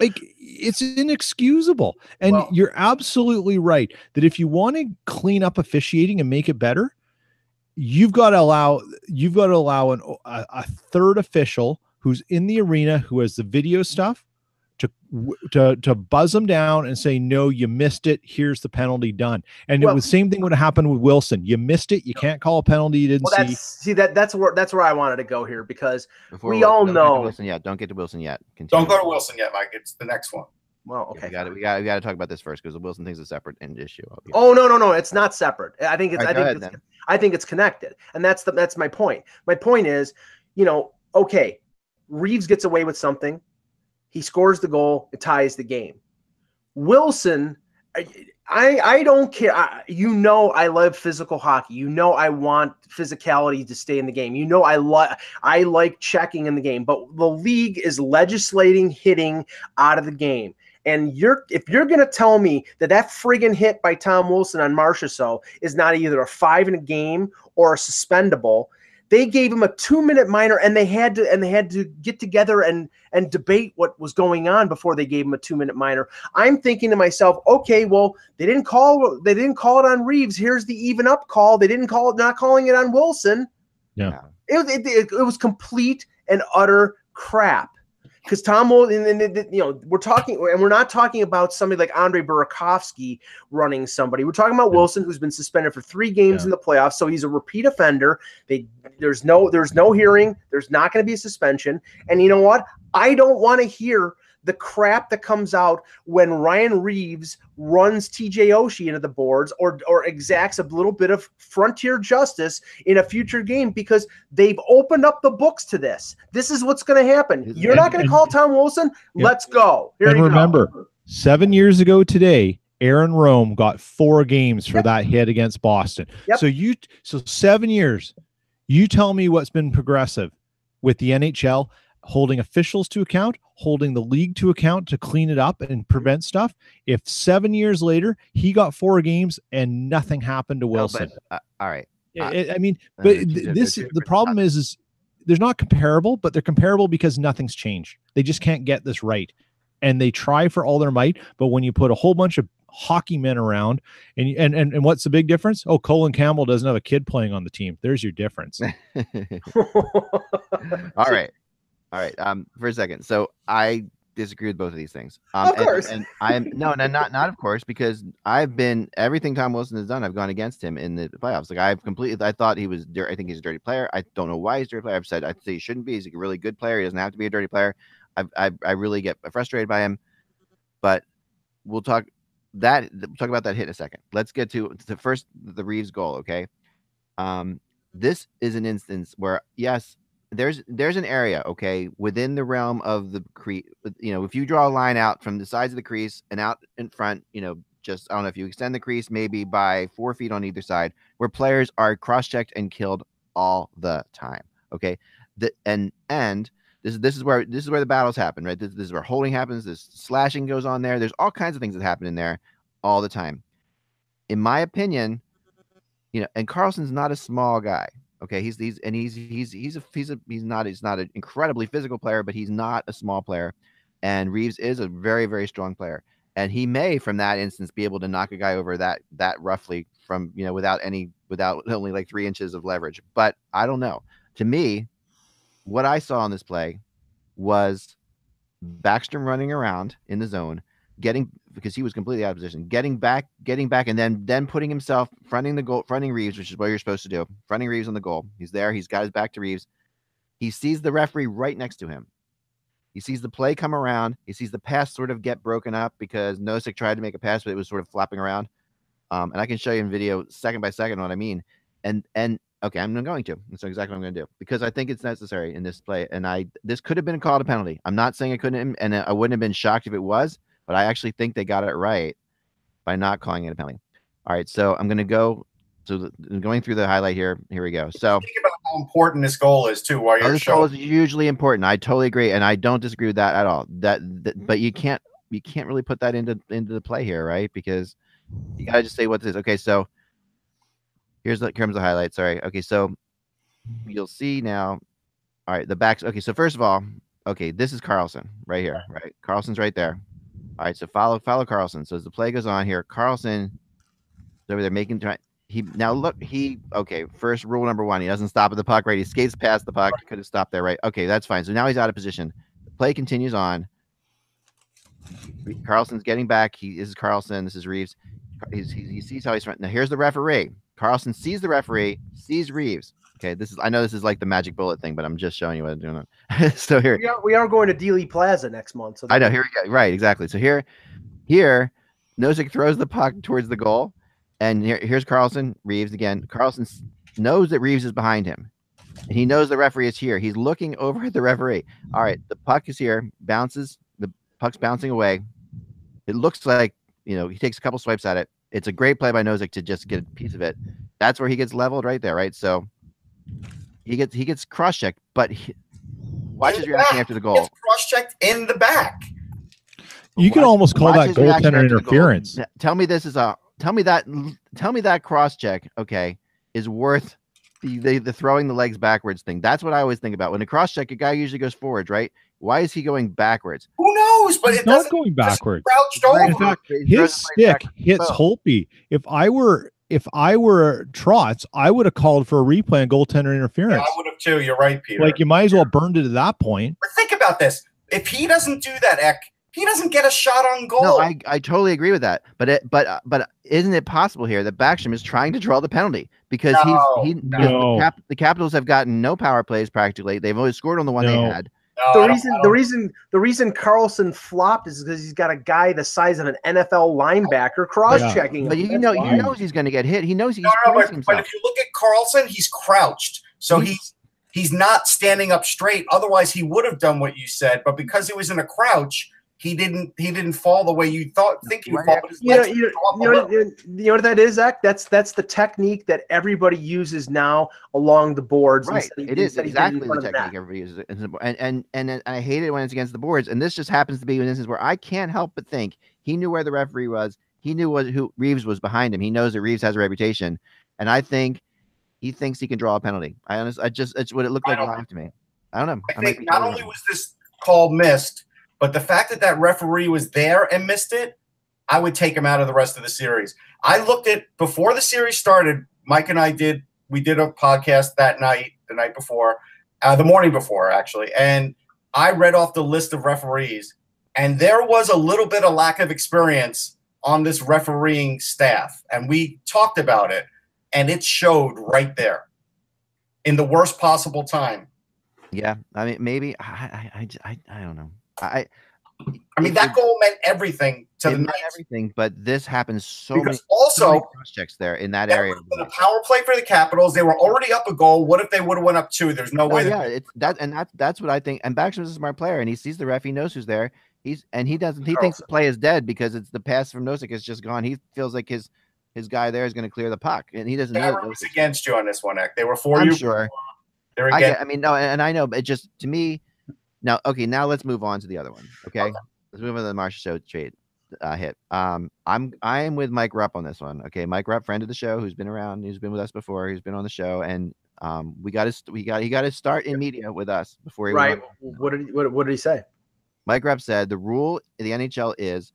Like it's inexcusable. And Well- you're absolutely right that if you want to clean up officiating and make it better, you've got to allow you've got to allow an, a, a third official who's in the arena who has the video stuff to to to buzz them down and say no you missed it here's the penalty done and Well- it was same thing would have happened with wilson you missed it you can't call a penalty you didn't well, see that's see that that's where that's where I wanted to go here because Before We Wil- all don't know- Wilson yet. Don't get to Wilson yet. Continue. Don't go to Wilson yet, Mike. It's the next one. well, Yeah, okay. We got to we got we got to talk about this first because the Wilson thing's a separate end issue. Oh, oh no no no! It's not separate. I think it's All right, I think ahead, it's, I think it's connected, and that's the that's my point. My point is, you know, okay, Reaves gets away with something, he scores the goal, it ties the game. Wilson, I I, don't care. I, you know, I love physical hockey. You know, I want physicality to stay in the game. You know, I like I like checking in the game, but the league is legislating hitting out of the game. And you're if you're gonna tell me that that friggin' hit by Tom Wilson on Marchessault is not either a five in a game or a suspendable, they gave him a two minute minor and they had to and they had to get together and and debate what was going on before they gave him a two minute minor. I'm thinking to myself, okay, well they didn't call they didn't call it on Reaves. Here's the even up call. They didn't call it not calling it on Wilson. Yeah. It, was- it, it, it was complete and utter crap because Tom will, and, and, and, you know, we're talking, and we're not talking about somebody like Andre Burakovsky running somebody. We're talking about Yeah. Wilson, who's been suspended for three games Yeah. in the playoffs, so he's a repeat offender. They, there's no, there's no hearing. There's not going to be a suspension. And you know what? I don't want to hear the crap that comes out when Ryan Reaves runs TJ Oshie into the boards or or exacts a little bit of frontier justice in a future game because they've opened up the books to this. This is what's going to happen. You're not going to call Tom Wilson. Yeah. Let's go. Here and you go. remember, seven years ago today, Aaron Rome got four games for Yep. that hit against Boston. Yep. So you, so seven years. You tell me what's been progressive with the NHL holding officials to account, holding the league to account to clean it up and prevent stuff. If seven years later he got four games and nothing happened to No, Wilson, but, uh, all right. I- uh, I, I mean, uh, but th- this the problem is is they're not comparable, but they're comparable because nothing's changed. They just can't get this right, and they try for all their might. But when you put a whole bunch of hockey men around, and and and, and what's the big difference? Oh, Colin Campbell doesn't have a kid playing on the team. There's your difference. all right all right um for a second so i disagree with both of these things um Of course. and, i am no no not not of course because i've been everything tom wilson has done i've gone against him in the playoffs like i've completely i thought he was i think he's a dirty player i don't know why he's a dirty player i've said i'd say he shouldn't be he's a really good player he doesn't have to be a dirty player i i, I really get frustrated by him but we'll talk that we'll talk about that hit in a second let's get to the first the reaves goal okay um this is an instance where yes there's there's an area okay within the realm of the crease you know if you draw a line out from the sides of the crease and out in front you know just i don't know if you extend the crease maybe by four feet on either side where players are cross-checked and killed all the time okay? The and and this is this is where this is where the battles happen right? This, this is where holding happens this slashing goes on there. There's all kinds of things that happen in there all the time. In my opinion you know and carlson's not a small guy Okay, he's he's and he's he's he's a he's a he's not he's not an incredibly physical player, but he's not a small player. And Reaves is a very very strong player, and he may from that instance be able to knock a guy over that that roughly from you know without any without only like three inches of leverage. But I don't know. To me, what I saw on this play was Backstrom running around in the zone, getting because he was completely out of position. Getting back, getting back, and then then putting himself fronting the goal, fronting Reaves, which is what you're supposed to do. Fronting Reaves on the goal. He's there. He's got his back to Reaves. He sees the referee right next to him. He sees the play come around. He sees the pass sort of get broken up because Nosek tried to make a pass, but it was sort of flopping around. Um, and I can show you in video second by second what I mean. And and okay, I'm going to. That's exactly what I'm going to do because I think it's necessary in this play. And I this could have been called a penalty. I'm not saying it couldn't, and I wouldn't have been shocked if it was, but I actually think they got it right by not calling it a penalty. All right, so I'm going to go. So the, going through the highlight here. Here we go. So Think about how important this goal is too. While Oh, you're this goal is hugely important. I totally agree, and I don't disagree with that at all. That, that but you can't you can't really put that into into the play here, right? Because you gotta just say what this is. Okay, so here's the comes the highlight. Sorry. Okay, so you'll see now. All right, the backs. Okay, so first of all, okay, this is Carlson right here, right? Carlson's right there. All right, so follow follow Carlson. So as the play goes on here, Carlson is over there making try- he now look he okay first rule number one he doesn't stop at the puck right? He skates past the puck. Could have stopped there right? Okay that's fine. So now he's out of position. The play continues on. Carlson's getting back. He this is carlson. This is reaves. He's, he, he sees how he's front now here's the referee. Carlson sees the referee sees reaves okay this is i know this is like the magic bullet thing but i'm just showing you what i'm doing so here We are, we are going to Dealey Plaza next month. So I know. Here we go. Right, exactly. So here, here, Nosek throws the puck towards the goal, and here, here's Carlson Reaves again. Carlson knows that Reaves is behind him, and he knows the referee is here. He's looking over at the referee. All right, the puck is here, bounces. The puck's bouncing away. It looks like you know he takes a couple swipes at it. It's a great play by Nosek to just get a piece of it. That's where he gets leveled right there, right? So he gets he gets cross checked, but he, watch his reaction after the goal. Cross-checked in the back. You can almost call that goaltender after the goal. interference. Tell me this is a tell me that tell me that cross check, okay, is worth the, the the throwing the legs backwards thing. That's what I always think about. When a cross check, a guy usually goes forwards, right? Why is he going backwards? Who knows? But it's not going backwards. crouched over. In fact, his stick hits Boom. Holtby. If I were if I were Trotz, I would have called for a replay and goaltender Yeah, interference. I would have too. You're right, Peter. Like you might as well burned it at that point. but think about this. If he doesn't do that, Eck, he doesn't get a shot on goal. No, I, I totally agree with that. But it but uh, but isn't it possible here that Backstrom is trying to draw the penalty because No, he's he No. the, Cap, the Capitals have gotten no power plays practically. They've only scored on the one No. they had. No, the reason the reason the reason Carlson flopped is because he's got a guy the size of an NFL linebacker cross-checking. But you know That's he knows he's going to get hit. He knows he's No, no, placing but, but if you look at Carlson, he's crouched, so He's- he's he's not standing up straight. Otherwise, he would have done what you said. But because he was in a crouch, he didn't he didn't fall the way you thought think he would fall. after- But his You know, you, go you, know, you know what that is, Zach? That's that's the technique that everybody uses now along the boards. Right, of- it is instead of getting exactly the front of technique everybody uses, It's and and and and I hate it when it's against the boards. And this just happens to be an instance where I can't help but think he knew where the referee was. He knew what who Reaves was behind him. He knows that Reaves has a reputation, and I think he thinks he can draw a penalty. I honestly, I just it's what it looked like don't- live to me. I don't know. I might think not only was this call missed, but the fact that that referee was there and missed it, I would take him out of the rest of the series. I looked at before the series started. Mike and I did we did a podcast that night, the night before, uh, the morning before actually, and I read off the list of referees, and there was a little bit of lack of experience on this refereeing staff, and we talked about it, and it showed right there in the worst possible time. Yeah, I mean, maybe I, I, I, I don't know. I, I mean, that it- goal meant everything to it the Knights. everything, but this happens so many, Because so many also, cross checks there in that that area. would have been a power play for the Capitals. They were already up a goal. What if they would have went up two? There's no Oh, way. that- yeah, it's that, and that's that's what I think. And Backstrom's a smart player, and he sees the ref. He knows who's there. He's and he doesn't. He thinks the play is dead because it's the pass from Nosek is just gone. He feels like his his guy there is going to clear the puck, and he doesn't know. Cameron was against you on this one, Eck. They were for I'm you. sure. They're I against. get. I mean, no, and, and I know, but it just to me. Now, okay, now let's move on to the other one. Okay, Okay. let's move on to the Marchessault trade uh, hit. Um, I'm I am with Mike Rupp on this one. Okay, Mike Rupp, friend of the show, who's been around, who's been with us before, who's been on the show, and um, we got his we got he got his start in media with us before he Right. What did he, what, what did he say? Mike Rupp said the rule in the NHL is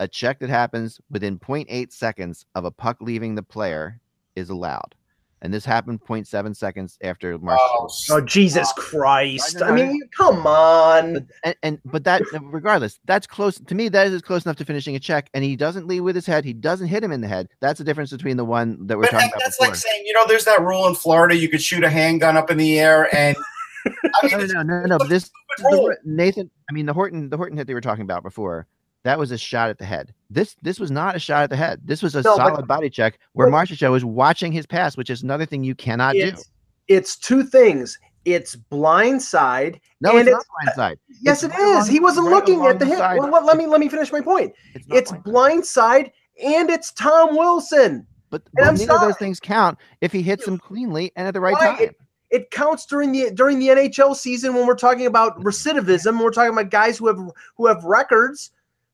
a check that happens within 0.8 seconds of a puck leaving the player is allowed. And this happened 0.7 seconds after Marsh. Oh, Oh Jesus Christ! No, no, I mean, come on. But, and, and but that regardless, that's close to me. That is close enough to finishing a check, and he doesn't lead with his head. He doesn't hit him in the head. That's the difference between the one that we're But talking that- about that's before. like saying, you know, there's that rule in Florida you could shoot a handgun up in the air, and I mean, no, it's no, no, no. But this the Nathan. I mean, the Horton, the Horton hit they were talking about before. That was a shot at the head. This this was not a shot at the head. This was a No, but- solid body check where Well- Marcia was watching his pass, which is another thing you cannot do. It's, it's two things. It's blindside. No, and it's not blindside. Yes, It's it along- He wasn't right looking at the the hit. side. Well, let, me let me finish my point. It's, It's blindside. blindside and it's Tom Wilson. But, but neither of those things count if he hits them cleanly and at the right Why? time. It counts during the during the NHL season when we're talking about recidivism. We're talking about guys who have who have records.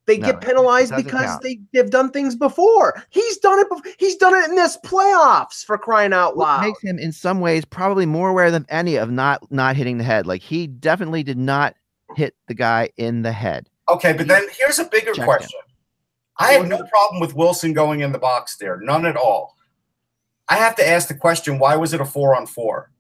They No, get penalized because count. they have done things before. He's done it. bef- He's done it in this playoffs for crying out What loud. makes him in some ways probably more aware than any of not not hitting the head. Like he definitely did not hit the guy in the head. okay, but then here's a bigger Checked question. I have no problem with Wilson going in the box there, none at all. I have to ask the question: Why was it a four on four?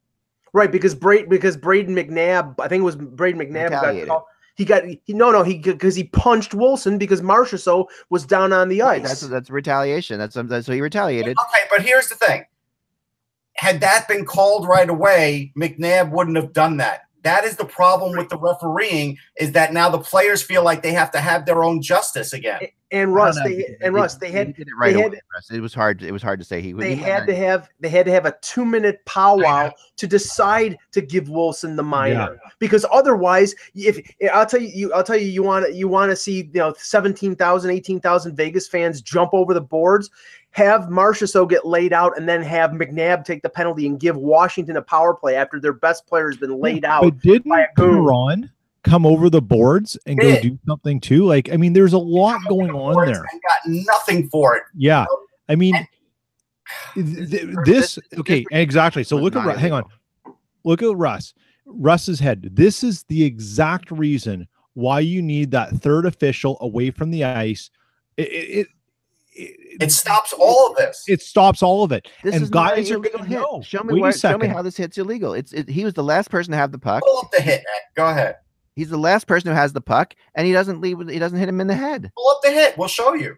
Right, because Braid because Brayden McNabb, I think it was Brayden McNabb got called. He got he, no no he because he punched Wilson because Marchessault was down on the ice. That's that's retaliation. That's, um, that's so he retaliated. Okay, but here's the thing: had that been called right away, McNabb wouldn't have done that. That is the problem with the refereeing: is that now the players feel like they have to have their own justice again. And Russ don't they and they- Russ they had did it right they away. had- Russ. It was hard. It was hard to say he. they he had to have they had to have a two minute powwow to decide to give Wilson the minor because otherwise if I'll tell you, you I'll tell you you want to you want to see you know 17,000 18,000 Vegas fans jump over the boards have Marchessault get laid out and then have McNabb take the penalty and give Washington a power play after their best player has been laid out But didn't by a goon. Ron come over the boards and go do something too? Like, I mean, there's a lot going on there. And got nothing for it. Yeah. I mean, th- th- this, okay, exactly. So look at, not Ru- hang on. Look at Russ. Russ's head. This is the exact reason why you need that third official away from the ice. It, it, it, It stops all of this. it stops all of it. This and is guys are illegal gonna hit. Show me Wait where, show me how this hit's illegal. It's it, he was the last person to have the puck. Pull up the hit, Matt. Go ahead. He's the last person who has the puck, and he doesn't leave. He doesn't hit him in the head. Pull up the hit. We'll show you.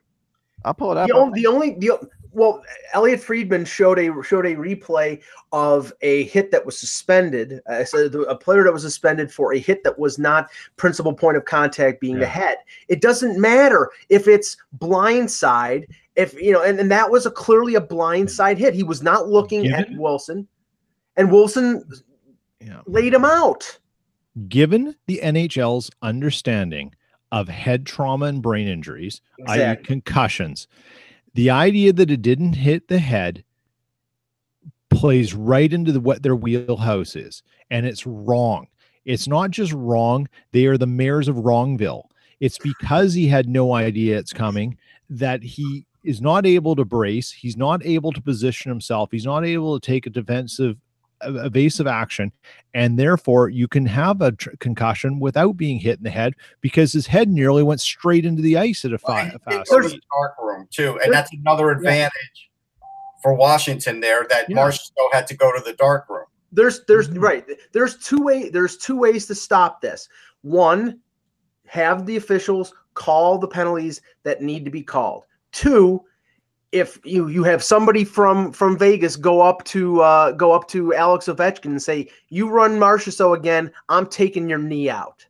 I'll pull it up. the, only, the only the well Elliot Friedman showed a showed a replay of a hit that was suspended uh, so the- a player that was suspended for a hit that was not principal point of contact being the head it doesn't matter if it's blindside if you know and, and that was a clearly a blindside hit he was not looking at Wilson and Wilson Yeah. laid him out Given the NHL's understanding of head trauma and brain injuries, i.e., concussions, the idea that it didn't hit the head plays right into the, what their wheelhouse is, and it's wrong. It's not just wrong; they are the mayors of Wrongville. It's because he had no idea it's coming that he is not able to brace. He's not able to position himself. He's not able to take a defensive, evasive action, and therefore you can have a tr- concussion without being hit in the head because his head nearly went straight into the ice at a, Well, fi- he a did fast go to speed. the dark room too, and that's another advantage for Washington there that Yeah. Marshall had to go to the dark room. there's there's Mhm. right there's two way there's two ways to stop this one have the officials call the penalties that need to be called two if you you have somebody from from Vegas go up to uh go up to Alex Ovechkin and say you run Marchessault again I'm taking your knee out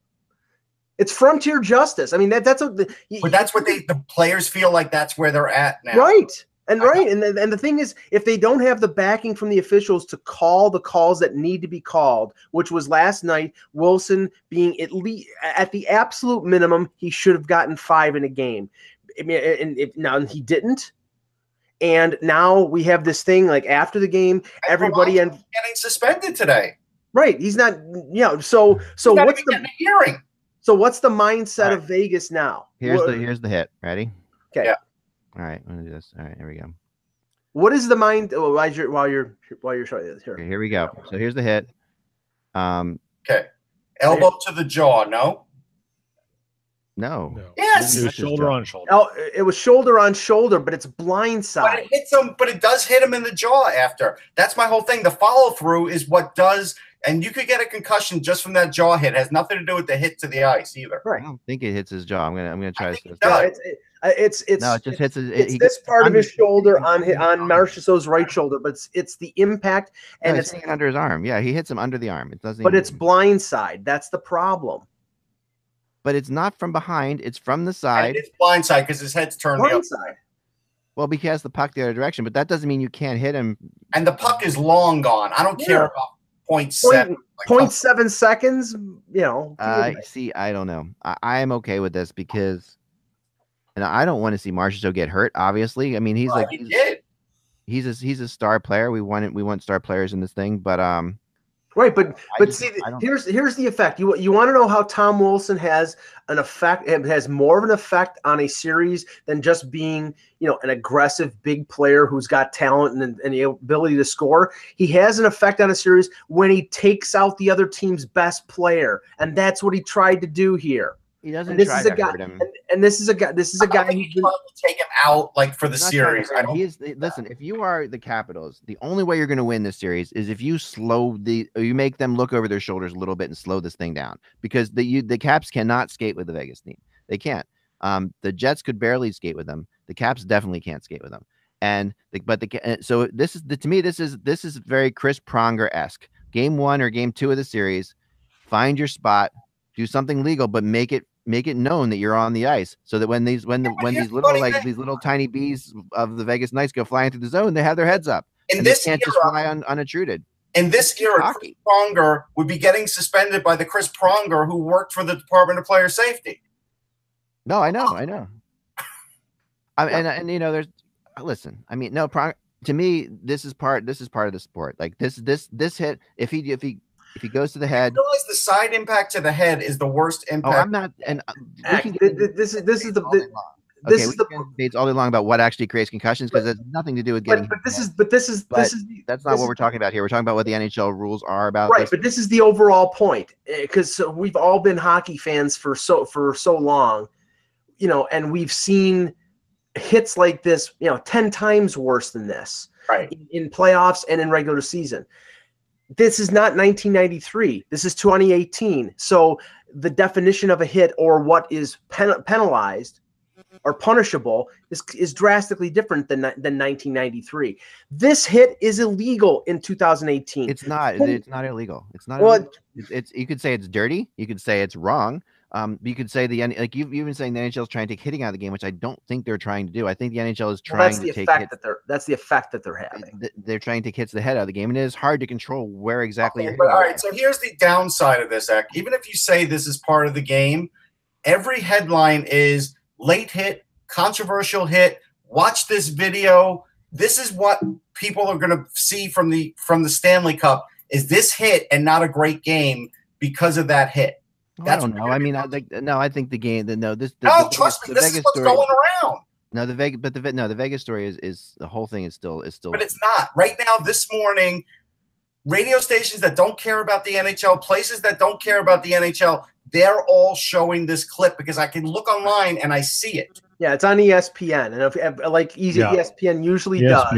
it's frontier justice I mean that that's a But that's what they the players feel like that's where they're at now. Right. And right. And the, and the thing is, if they don't have the backing from the officials to call the calls that need to be called, which was last night, Wilson being at least at the absolute minimum, he should have gotten five in a game. I mean, and if now he didn't. And now we have this thing like after the game, And everybody Vermont's and getting suspended today. right, he's not. You know, so so what's the hearing? so what's the mindset Right. of Vegas now? Here's What- the here's the hit. Ready? 'Kay. Yeah. All right. I'm gonna do this. All right. Here we go. what is the mind oh, while you're while you're while you're showing this here? Okay, here we go. So here's the hit. Um, Okay. Elbow to the jaw, no? No. No. Yes. It was shoulder on shoulder. Oh, it was shoulder on shoulder, but it's blind But side. it hits him, but it does hit him in the jaw after. That's my whole thing. The follow through is what does, and you could get a concussion just from that jaw hit. It has nothing to do with the hit to the ice either. Right. I don't think it hits his jaw. I'm gonna I'm gonna try to. it No, it's it, it's it's no, it just hits his. it's he this gets part of under- his shoulder on hi- on Marchessault's right shoulder, but it's it's the impact and he's it's hitting it under his arm. Yeah, he hits him under the arm. It doesn't. but even- it's blind side. That's the problem. But it's not from behind. It's from the And side. it's blindside because his head's turned the other side. Well, because he has the puck the other direction, but that doesn't mean you can't hit him. and the puck is long gone. I don't care about point seven. Point, Like, point seven seconds. You know. I see. I don't know. I, I am okay with this because, and I don't want to see Marshall get hurt. Obviously, I mean he's uh, like he he's, he's a he's a star player. We want it. We want star players in this thing, but um, Right, but but just- see, here's here's the effect. You you want to know how Tom Wilson has an effect? It has more of an effect on a series than just being you know an aggressive big player who's got talent and, and the ability to score. He has an effect on a series when he takes out the other team's best player, and that's what he tried to do here. He doesn't And this try is a to guy, hurt him. and, and this is a guy. This is a I don't guy think he been tried to take him out like for the He's not trying to series. hurt I him. don't. He is listen. If you are the Capitals, the only way you're going to win this series is if you slow the, or you make them look over their shoulders a little bit and slow this thing down. Because the you, the Caps cannot skate with the Vegas team. They can't. Um, the Jets could barely skate with them. The Caps definitely can't skate with them. And the, but the so this is the to me this is this is very Chris Pronger esque. Game one or game two of the series, find your spot, do something legal, but make it make it known that you're on the ice, so that when these when the when here's these little like thing. these little tiny bees of the Vegas Knights go flying through the zone, they have their heads up. In and this they can't just fly un, unintruded. in this era, Chris. Pronger would be getting suspended by the Chris Pronger who worked for the Department of Player Safety. No, I know, I oh. know. I, and and you know, there's uh, listen. I mean, no, Prong, to me, this is part. This is part of the sport. Like this, this, this hit. If he, if he, if he goes to the head. Realize the side impact to the head is the worst impact. Oh, impact. I'm not. And uh, we can get this is this is the all day this okay, is the can debates all day long about what actually creates concussions because it has nothing to do with getting. but, but this is but this is But this is the- that's not what we're talking about here. We're talking about what the NHL rules are about. right this. but this is the overall point because we've all been hockey fans for so for so long you know and we've seen hits like this you know 10 times worse than this right. in, in playoffs and in regular season this is not 1993 this is 2018 so the definition of a hit or what is pen, penalized or punishable is, is drastically different than, than 1993 this hit is illegal in 2018 It's not. It's not illegal. It's not. Well, illegal. It's, it's. You could say it's dirty. You could say it's wrong. Um, you could say the like you've, you've been saying the NHL is trying to take hitting out of the game, which I don't think they're trying to do. I think the NHL is trying Well, that's to the take effect hits. that they're that's the effect that they're having. They're trying to take hits the head out of the game, and it is hard to control where exactly Okay, you're but all so here's the downside of this act. Even if you say this is part of the game, every headline is late hit, controversial hit, watch this video. This is what people are going to see from the from the Stanley Cup is this hit and not a great game because of that hit. I don't know. I mean, I think no. I think the game. The, no, this. The, No, the trust Vegas, me, the this is what's story. going around. No, the Vegas, but the Ve- no, the Vegas story is is the whole thing is still is still. But it's not. Right now, this morning, radio stations that don't care about the NHL, places that don't care about the NHL, they're all showing this clip because I can look online and I see it. Yeah, it's on ESPN, and if, if- like easy Yeah. ESPN usually does.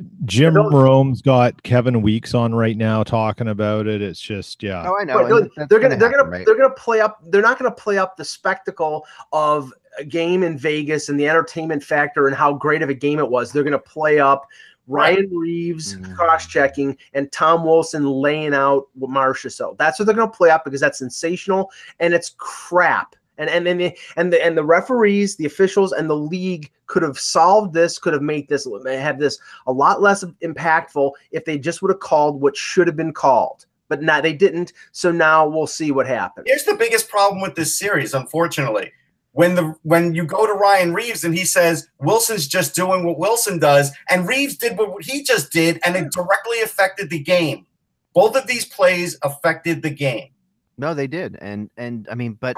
ESPN. Jim Those- Rome's got Kevin Weeks on right now talking about it. It's just yeah. Oh, I know. Right, they're, that's they're gonna, they're happen, gonna right? they're gonna play up. They're not gonna play up the spectacle of a game in Vegas and the entertainment factor and how great of a game it was. They're gonna play up Ryan Reaves Mhm. cross checking and Tom Wilson laying out Marcia. So that's what they're gonna play up because that's sensational and it's crap. And and and the, and the and the referees, the officials, and the league could have solved this. Could have made this had this a lot less impactful if they just would have called what should have been called. But now they didn't. So now we'll see what happens. Here's the biggest problem with this series, unfortunately. When the when you go to Ryan Reaves and he says Wilson's just doing what Wilson does, and Reaves did what he just did, and it directly affected the game. Both of these plays affected the game. No, they did, and and I mean, but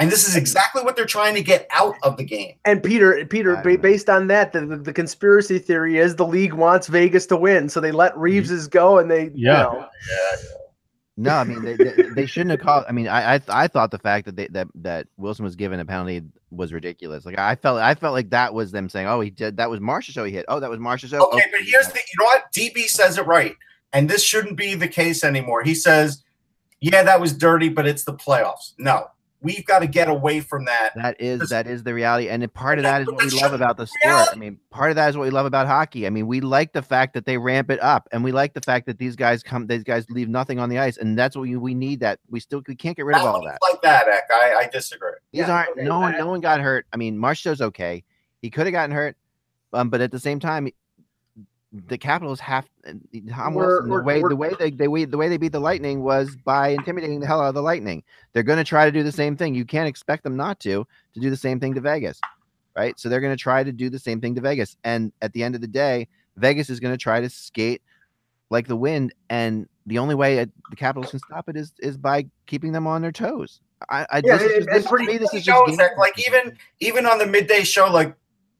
And this is exactly what they're trying to get out of the game. And Peter, Peter, I ba- don't know. based on that, the, the, the conspiracy theory is the league wants Vegas to win, so they let mm-hmm. Reaves's go, and they, you Yeah. know, No, I mean they, they, they shouldn't have called. I mean, I, I I thought the fact that they, that that Wilson was given a penalty was ridiculous. Like I felt I felt like that was them saying, "Oh, he did that was Marchessault he hit. Oh, that was Marchessault." Okay, oh, but here's the you know what DB says it right, and this shouldn't be the case anymore. He says, "Yeah, that was dirty, but it's the playoffs." No, we've got to get away from that. That is that is the reality, and part of that is what we love about the sport. I mean, part of that is what we love about hockey. I mean, we like the fact that they ramp it up, and we like the fact that these guys come, these guys leave nothing on the ice, and that's what we, we need. That we still we can't get rid of all that. Like that, Eck. I, I disagree. These yeah, aren't no one no one got hurt. I mean, Marchessault's okay. He could have gotten hurt, um, but at the same time, Mm-hmm. the Capitals have Wilson, the way the way they, they the way they beat the Lightning was by intimidating the hell out of the Lightning. They're going to try to do the same thing. You can't expect them not to to do the same thing to Vegas, right? So they're going to try to do the same thing to Vegas. And at the end of the day, Vegas is going to try to skate like the wind, and the only way uh, the Capitals can stop it is is by keeping them on their toes. I, I yeah, this, this, pretty, me, this is just like even even on the midday show, like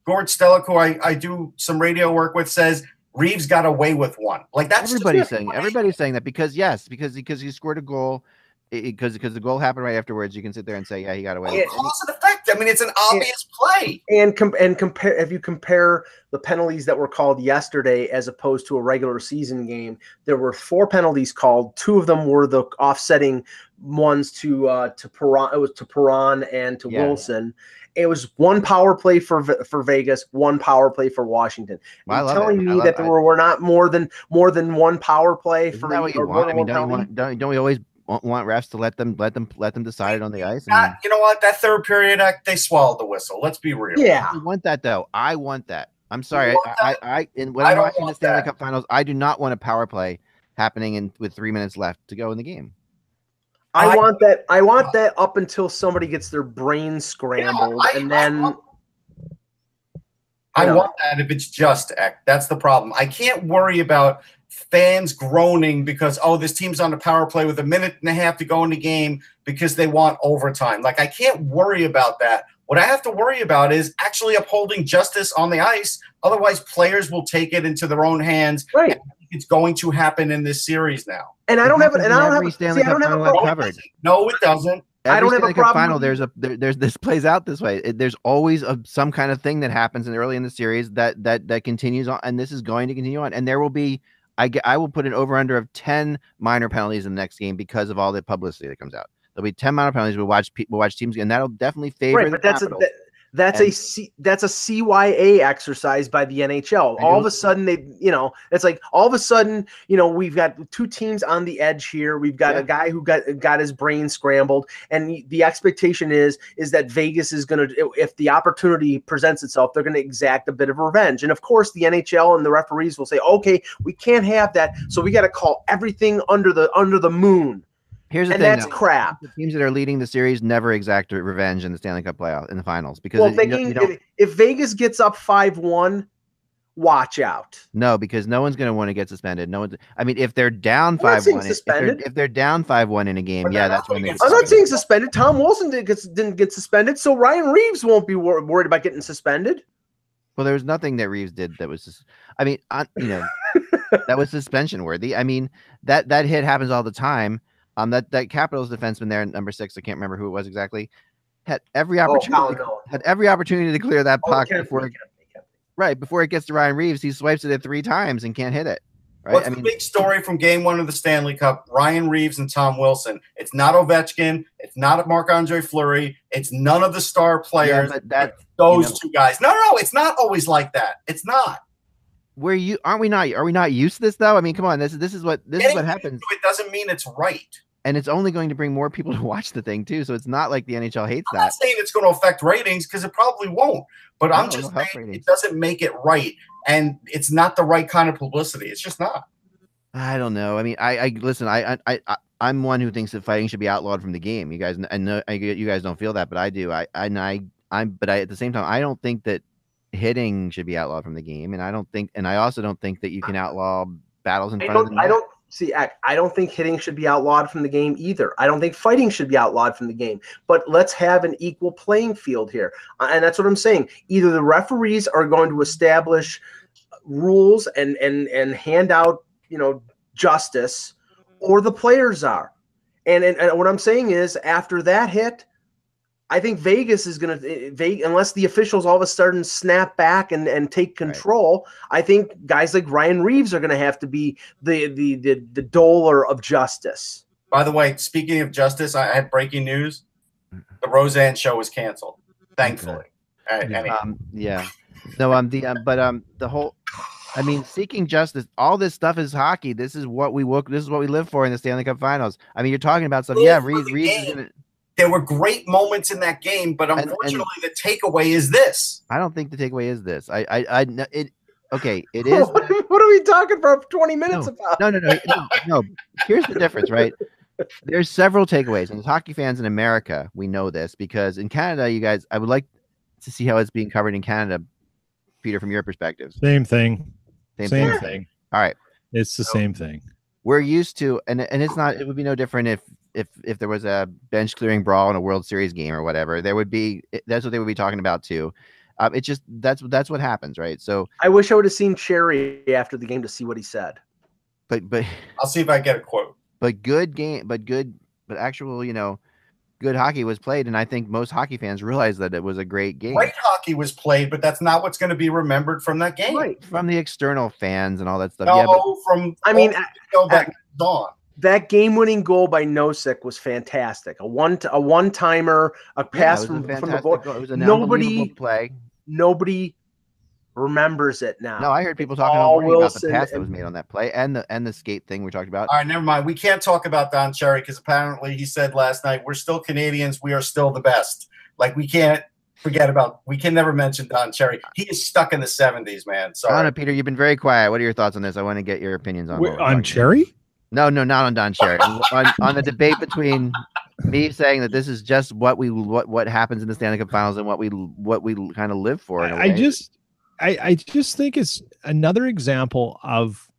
Gord Stellick, who I, I do some radio work with, says Reaves got away with one. Like that's everybody's saying. Everybody's saying that because yes, because because he scored a goal. Because because the goal happened right afterwards, you can sit there and say, yeah, he got away. It cause. I mean, it's an obvious and, play. And com- and compare if you compare the penalties that were called yesterday as opposed to a regular season game, there were four penalties called. Two of them were the offsetting ones to uh, to Perron. It was to Perron and to yeah. Wilson it was one power play for for Vegas, one power play for Washington. Well, telling it. me that there were, were not more than more than one power play Isn't for that what you want? I mean, don't, want, don't, don't we always want refs to let them let them let them decide it on the ice? Not, you know what? That third period, act they swallowed the whistle. Let's be real. Yeah, I want that though. I want that. I'm sorry. I, I, I, and when I am watching the Stanley that. Cup Finals, I do not want a power play happening in with three minutes left to go in the game. I, I want that. I want uh, that up until somebody gets their brain scrambled, you know, I, and then. I, I want that if it's just Eck. That's the problem. I can't worry about fans groaning because oh this team's on the power play with a minute and a half to go in the game because they want overtime. Like I can't worry about that. What I have to worry about is actually upholding justice on the ice. Otherwise, players will take it into their own hands. Right. It's going to happen in this series now. And I don't have, and I don't have, see, I don't have a. Covered. No, it doesn't. Every I don't Stanley have a Cup problem. Final, there's a there, there's this plays out this way. It, there's always a, some kind of thing that happens in early in the series that that that continues on, and this is going to continue on. And there will be, I I will put an over under of ten minor penalties in the next game because of all the publicity that comes out. There'll be ten minor penalties. We'll watch we'll watch teams, and that'll definitely favor. Right, but that's a, that's and, a C, that's a CYA exercise by the NHL. All of a sudden, they you know it's like all of a sudden you know we've got two teams on the edge here. We've got yeah. a guy who got got his brain scrambled, and the expectation is is that Vegas is going to if the opportunity presents itself, they're going to exact a bit of revenge. And of course, the NHL and the referees will say, okay, we can't have that, so we got to call everything under the under the moon Here's the and thing, that's though. crap. The teams that are leading the series never exact revenge in the Stanley Cup playoff in the finals because well, you, you if, if Vegas gets up five one, watch out. No, because no one's going to want to get suspended. No one. I mean, if they're down five one, if they're, if they're, down five one in a game, yeah, that's when they. I'm not saying suspended. Tom Wilson didn't get, didn't get suspended, so Ryan Reaves won't be wor- worried about getting suspended. Well, there was nothing that Reaves did that was. Just, I mean, I, you know, that was suspension worthy. I mean, that that hit happens all the time. Um, that that Capitals defenseman there, number six, I can't remember who it was exactly, had every oh, opportunity oh, had every opportunity to clear that oh, puck before it, right before it gets to Ryan Reaves, He swipes it at three times and can't hit it. Right? What's I mean, the big story from Game One of the Stanley Cup? Ryan Reaves and Tom Wilson. It's not Ovechkin. It's not Marc Andre Fleury. It's none of the star players. Yeah, that those you know, two guys. No, no, it's not always like that. It's not where you aren't we not are we not used to this though? I mean, come on, this is this is what this Getting is what happens. It doesn't mean it's right and it's only going to bring more people to watch the thing too. So it's not like the NHL hates I'm that. I'm not saying it's going to affect ratings because it probably won't, but I'm just saying ratings. it doesn't make it right, and it's not the right kind of publicity. It's just not. I don't know. I mean, I, I listen. I, I, I, I'm one who thinks that fighting should be outlawed from the game. You guys, uh, I know you guys don't feel that, but I do. I, I, I, I'm, but I at the same time, I don't think that hitting should be outlawed from the game, and I don't think, and I also don't think that you can outlaw battles in I front of the I don't see i don't think hitting should be outlawed from the game either. I don't think fighting should be outlawed from the game. But let's have an equal playing field here. Uh, and that's what i'm saying. Either the referees are going to establish rules and and and hand out you know justice or the players are. And, and, and what I'm saying is, after that hit, I think Vegas is going to, unless the officials all of a sudden snap back and, and take control. Right. I think guys like Ryan Reaves are going to have to be the, the the the doler of justice. By the way, speaking of justice, I had breaking news: the Roseanne show was canceled. Thankfully. Okay. Right, um, yeah. No, um, the um, but um, the whole I mean, seeking justice. All this stuff is hockey. This is what we work. This is what we live for in the Stanley Cup Finals. I mean, you're talking about stuff. Yeah, Reed, Reed gonna, There were great moments in that game, but unfortunately, and, and, the takeaway is this. I don't think the takeaway is this. I, I, I it. Okay, it is. what, are we talking for 20 minutes no, about? No, no, no, no, no. Here's the difference, right? There's several takeaways, and as hockey fans in America, we know this because in Canada, you guys, I would like to see how it's being covered in Canada, Peter, from your perspective. Same thing. Same, same thing. thing. All right. It's the so, same thing. We're used to, and and it's not. It would be no different if if if there was a bench clearing brawl in a World Series game or whatever. There would be. That's what they would be talking about too. Um, it's just that's that's what happens, right? So I wish I would have seen Cherry after the game to see what he said. But but I'll see if I get a quote. But good game, but good, but actual, you know, good hockey was played, and I think most hockey fans realize that it was a great game. Great hockey was played, but that's not what's going to be remembered from that game. Right. From the external fans and all that stuff. No, yeah, but, from I mean, that on. That game-winning goal by Nosek was fantastic. A one, a one-timer, a pass yeah, from, from the board. It was an nobody play. Nobody remembers it now. No, I heard people talking all about the pass that was made on that play and the and the skate thing we talked about. All right, never mind. We can't talk about Don Cherry because apparently he said last night we're still Canadians. We are still the best. Like we can't forget about. We can never mention Don Cherry. He is stuck in the seventies, man. Sorry, Donna, Peter. You've been very quiet. What are your thoughts on this? I want to get your opinions on Wait, on Cherry. No, no, not on Don Cherry. on, on the debate between me saying that this is just what we what what happens in the Stanley Cup Finals and what we what we kind of live for. I just I, I just think it's another example of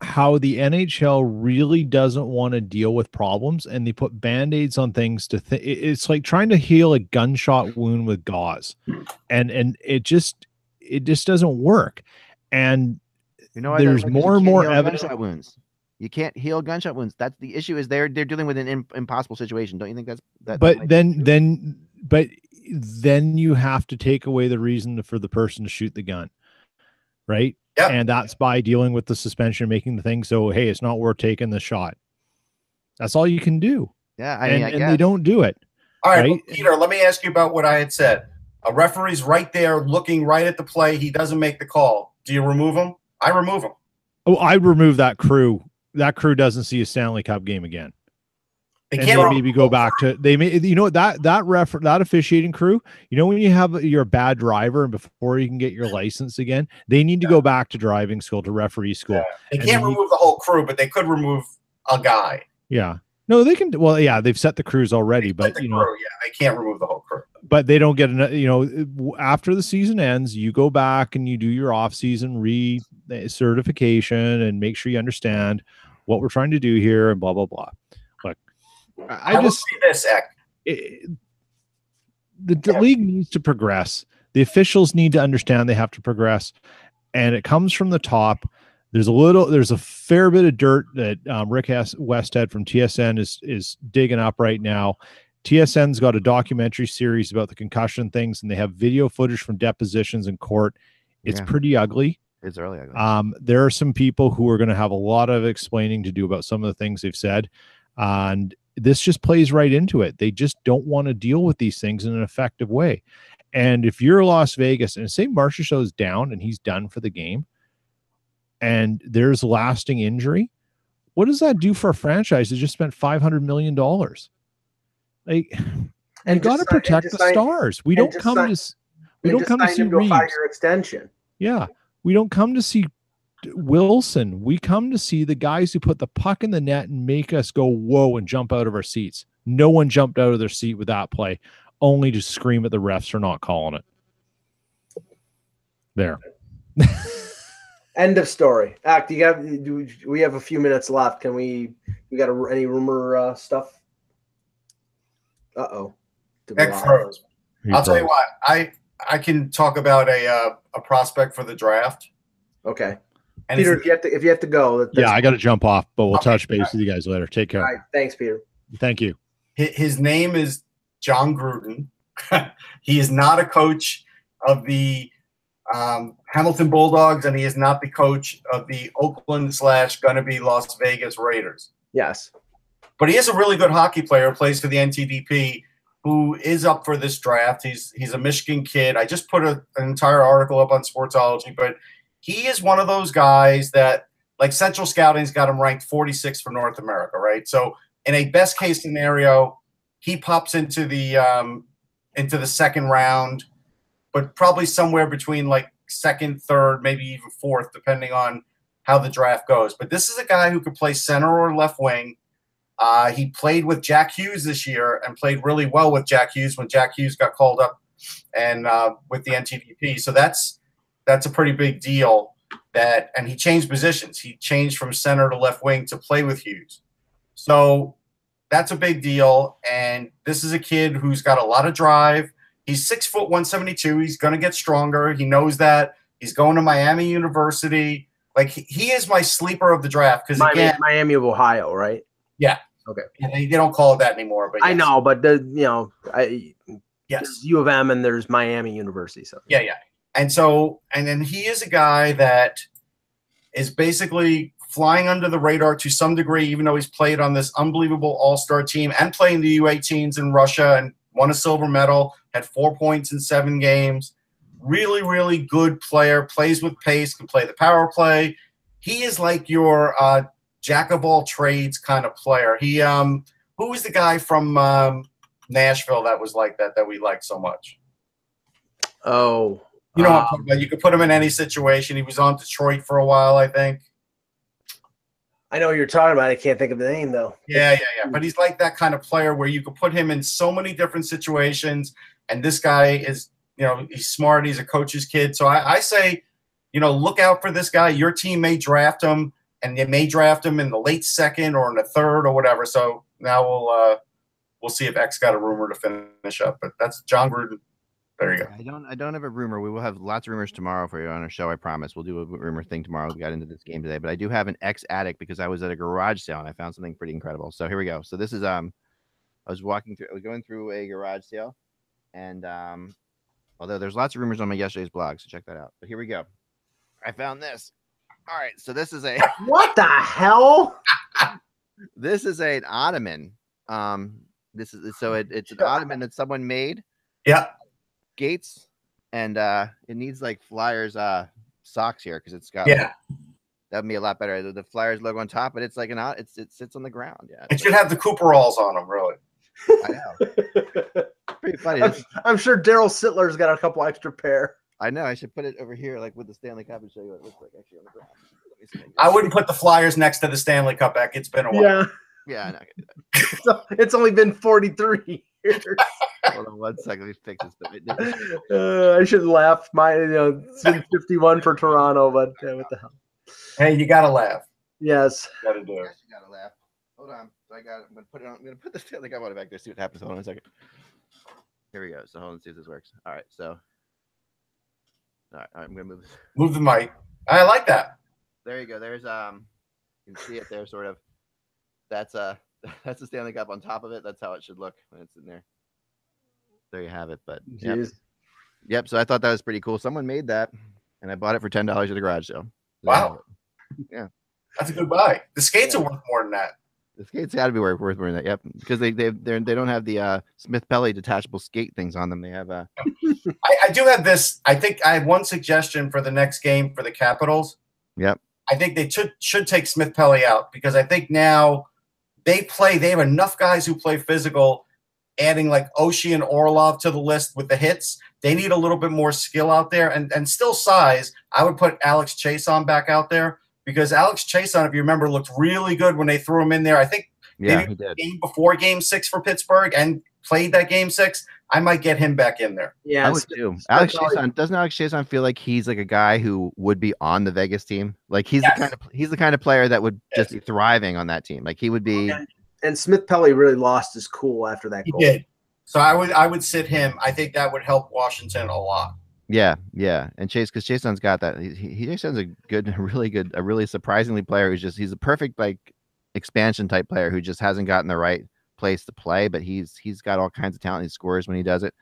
how the NHL really doesn't want to deal with problems and they put band-aids on things to th- it's like trying to heal a gunshot wound with gauze. And and it just it just doesn't work. And you know there's more and more evidence wounds. You can't heal gunshot wounds. That's the issue. Is they're they're dealing with an in, impossible situation. Don't you think that's that? But that then then but then you have to take away the reason for the person to shoot the gun right yeah and that's by dealing with the suspension making the thing so hey it's not worth taking the shot that's all you can do yeah I mean, and, and they don't do it all right, right? peter let me ask you about what i had said a referee's right there looking right at the play he doesn't make the call do you remove him i remove him oh i remove that crew that crew doesn't see a stanley cup game again. They and can't maybe go back to they may you know that that ref that officiating crew you know when you have your a bad driver and before you can get your license again they need to yeah. go back to driving school to referee school. Yeah. they can't remove you, the whole crew but they could remove a guy. Yeah. No they can well yeah they've set the crews already but you know crew, yeah. They can't remove the whole crew. But they don't get enough you know after the season ends you go back and you do your off season re eh, certification and make sure you understand what we're trying to do here and blah blah blah I, I just see this. It, the, the yeah. league needs to progress. The officials need to understand they have to progress, and it comes from the top. There's a little, there's a fair bit of dirt that um, Rick Westhead from TSN is is digging up right now. TSN's got a documentary series about the concussion things, and they have video footage from depositions in court. It's yeah. pretty ugly. It's really ugly. Um, there are some people who are going to have a lot of explaining to do about some of the things they've said, and this just plays right into it. They just don't want to deal with these things in an effective way. And if you're Las Vegas and say Marchessault's down and he's done for the game and there's lasting injury, what does that do for a franchise that just spent $500 million? Like, and got to protect the sign, stars. We don't come sign, to we don't come to see Reaves. five-year extension. Yeah, we don't come to see Wilson, we come to see the guys who put the puck in the net and make us go whoa and jump out of our seats. No one jumped out of their seat with that play, only to scream at the refs for not calling it. There. End of story. Act. You have. Do we have a few minutes left? Can we? We got a, any rumor uh, stuff? Uh oh. froze. I'll tell you what. I I can talk about a uh, a prospect for the draft. Okay. And Peter, if you have to, if you have to go, that- Yeah, I got to jump off, but we'll Okay. touch base with you guys later. Take care. all right. Thanks, Peter. Thank you. his name is John Gruden. he is not a coach of the um, Hamilton Bulldogs, and he is not the coach of the Oakland slash gonna be Las Vegas Raiders. Yes. But he is a really good hockey player. Plays for the NTDP, who is up for this draft. He's he's a Michigan kid. I just put a, an entire article up on Sportsology, but he is one of those guys that like Central Scouting's got him ranked 46 for North America, right? So in a best case scenario, he pops into the um, into the second round, but probably somewhere between like second, third, maybe even fourth, depending on how the draft goes. But this is a guy who could play center or left wing. Uh, he played with Jack Hughes this year and played really well with Jack Hughes when Jack Hughes got called up and uh, with the NTDP. So that's that's a pretty big deal. That and he changed positions. He changed from center to left wing to play with Hughes. So that's a big deal. And this is a kid who's got a lot of drive. He's six foot one seventy two. He's going to get stronger. He knows that. He's going to Miami University. Like he, is my sleeper of the draft because Miami, again, Miami of Ohio, right? And they they don't call it that anymore. But I know, but the you know, I Yes. U of M and there's Miami University. So Yeah, yeah. And so, and then he is a guy that is basically flying under the radar to some degree, even though he's played on this unbelievable all star team and playing the U18s in Russia and won a silver medal, had four points in seven games. Really, really good player, plays with pace, can play the power play. He is like your uh, jack of all trades kind of player. He, um, who was the guy from um, Nashville that was like that, that we liked so much? oh, You know, what I'm um, talking you could put him in any situation. He was on Detroit for a while, I think. I know what you're talking about. I can't think of the name though. Yeah, yeah, yeah. But he's like that kind of player where you could put him in so many different situations. And this guy is, you know, he's smart. He's a coach's kid. So I, I say, you know, look out for this guy. Your team may draft him, and they may draft him in the late second or in the third or whatever. So now we'll uh we'll see if X got a rumor to finish up. But that's John Gruden. There you go. I don't. I don't have a rumor. We will have lots of rumors tomorrow for you on our show. I promise. We'll do a rumor thing tomorrow. We got into this game today, but I do have an ex addict because I was at a garage sale and I found something pretty incredible. So here we go. So this is um, I was walking through. I was going through a garage sale, and um, although there's lots of rumors on my yesterday's blog, so check that out. But here we go. I found this. All right. So this is a What the hell? this is an ottoman. Um, this is so it, it's an ottoman that someone made. Yeah. Gates, and uh, it needs like Flyers uh socks here because it's got Yeah. that'd be a lot better. The, the Flyers logo on top, but it's like an out. It's it sits on the ground. Yeah, It should have the Cooperalls on them, really. I know. Pretty funny. I'm, I'm sure Darryl Sittler's got a couple extra pair. I know. I should put it over here, like with the Stanley Cup, and show you what it looks like actually on the ground. Let me see I wouldn't put the Flyers next to the Stanley Cup back. It's been a while. Yeah, Yeah, I know. I do that. so it's only been 43 years. Hold on one second. Let me fix this. But Uh, I should laugh. My, you know, it's been 51 for Toronto, but uh, what the hell? Hey, you gotta laugh. Yes. You gotta do it. Yes, you gotta laugh. Hold on. I got. it. I'm gonna put it on. I'm gonna put the Stanley Cup on it back there. See what happens. Hold on a second. Here we go. So hold on. See if this works. All right. So. All right. all right I'm gonna move this. Move the mic. I like that. There you go. There's um. You can see it there, sort of. That's a that's the Stanley Cup on top of it. That's how it should look when it's in there. There you have it. But yep. Yep. So I thought that was pretty cool. Someone made that, and I bought it for ten dollars at the garage sale. Wow. Yeah. That's a good buy. The skates Yeah. are worth more than that. The skates got to be worth worth more that. Yep, because they they they don't have the uh, Smith Pelly detachable skate things on them. They have uh I, I do have this. I think I have one suggestion for the next game for the Capitals. Yep. I think they should should take Smith Pelly out because I think now they play. They have enough guys who play physical. Adding like Oshie and Orlov to the list with the hits, they need a little bit more skill out there and and still size. I would put Alex Chiasson back out there because Alex Chiasson, if you remember, looked really good when they threw him in there. I think yeah Maybe- he did. game before game six for Pittsburgh and played that game six, I might get him back in there. Yeah. I would too. Alex Chiasson doesn't Alex Chiasson feel like he's like a guy who would be on the Vegas team? Like he's Yes. the kind of he's the kind of player that would just be thriving on that team. Like he would be. And, and Smith Pelly really lost his cool after that He goal. did. So I would I would sit him. I think that would help Washington a lot. Yeah, yeah, and Chase because Chiasson's got that. He, Chiasson's a good, a really good, a really surprisingly player who's just he's a perfect like expansion type player who just hasn't gotten the right place to play, but he's he's got all kinds of talent. He scores when he does it.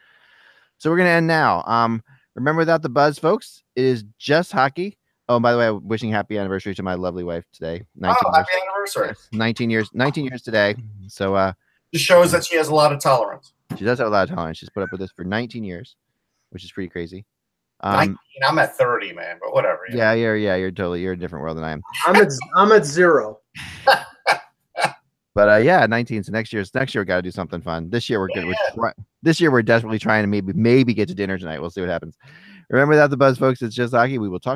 So we're gonna end now. Um, remember without the buzz, folks, it is just hockey. Oh, and by the way, I'm wishing happy anniversary to my lovely wife today. 19 Oh, years. happy anniversary. 19 years, 19 years today. So uh Just shows that she has a lot of tolerance. she does have a lot of tolerance. She's put up with this for 19 years, which is pretty crazy. Um, 19, I'm at 30, man, but whatever. you know. yeah, you're yeah, you're totally you're a different world than I am. I'm at I'm at zero. But uh, yeah, 19. So next year's next year we got to do something fun. This year we're good. We're try- this year we're desperately trying to maybe maybe get to dinner tonight. We'll see what happens. Remember that the buzz, folks. It's just hockey. We will talk.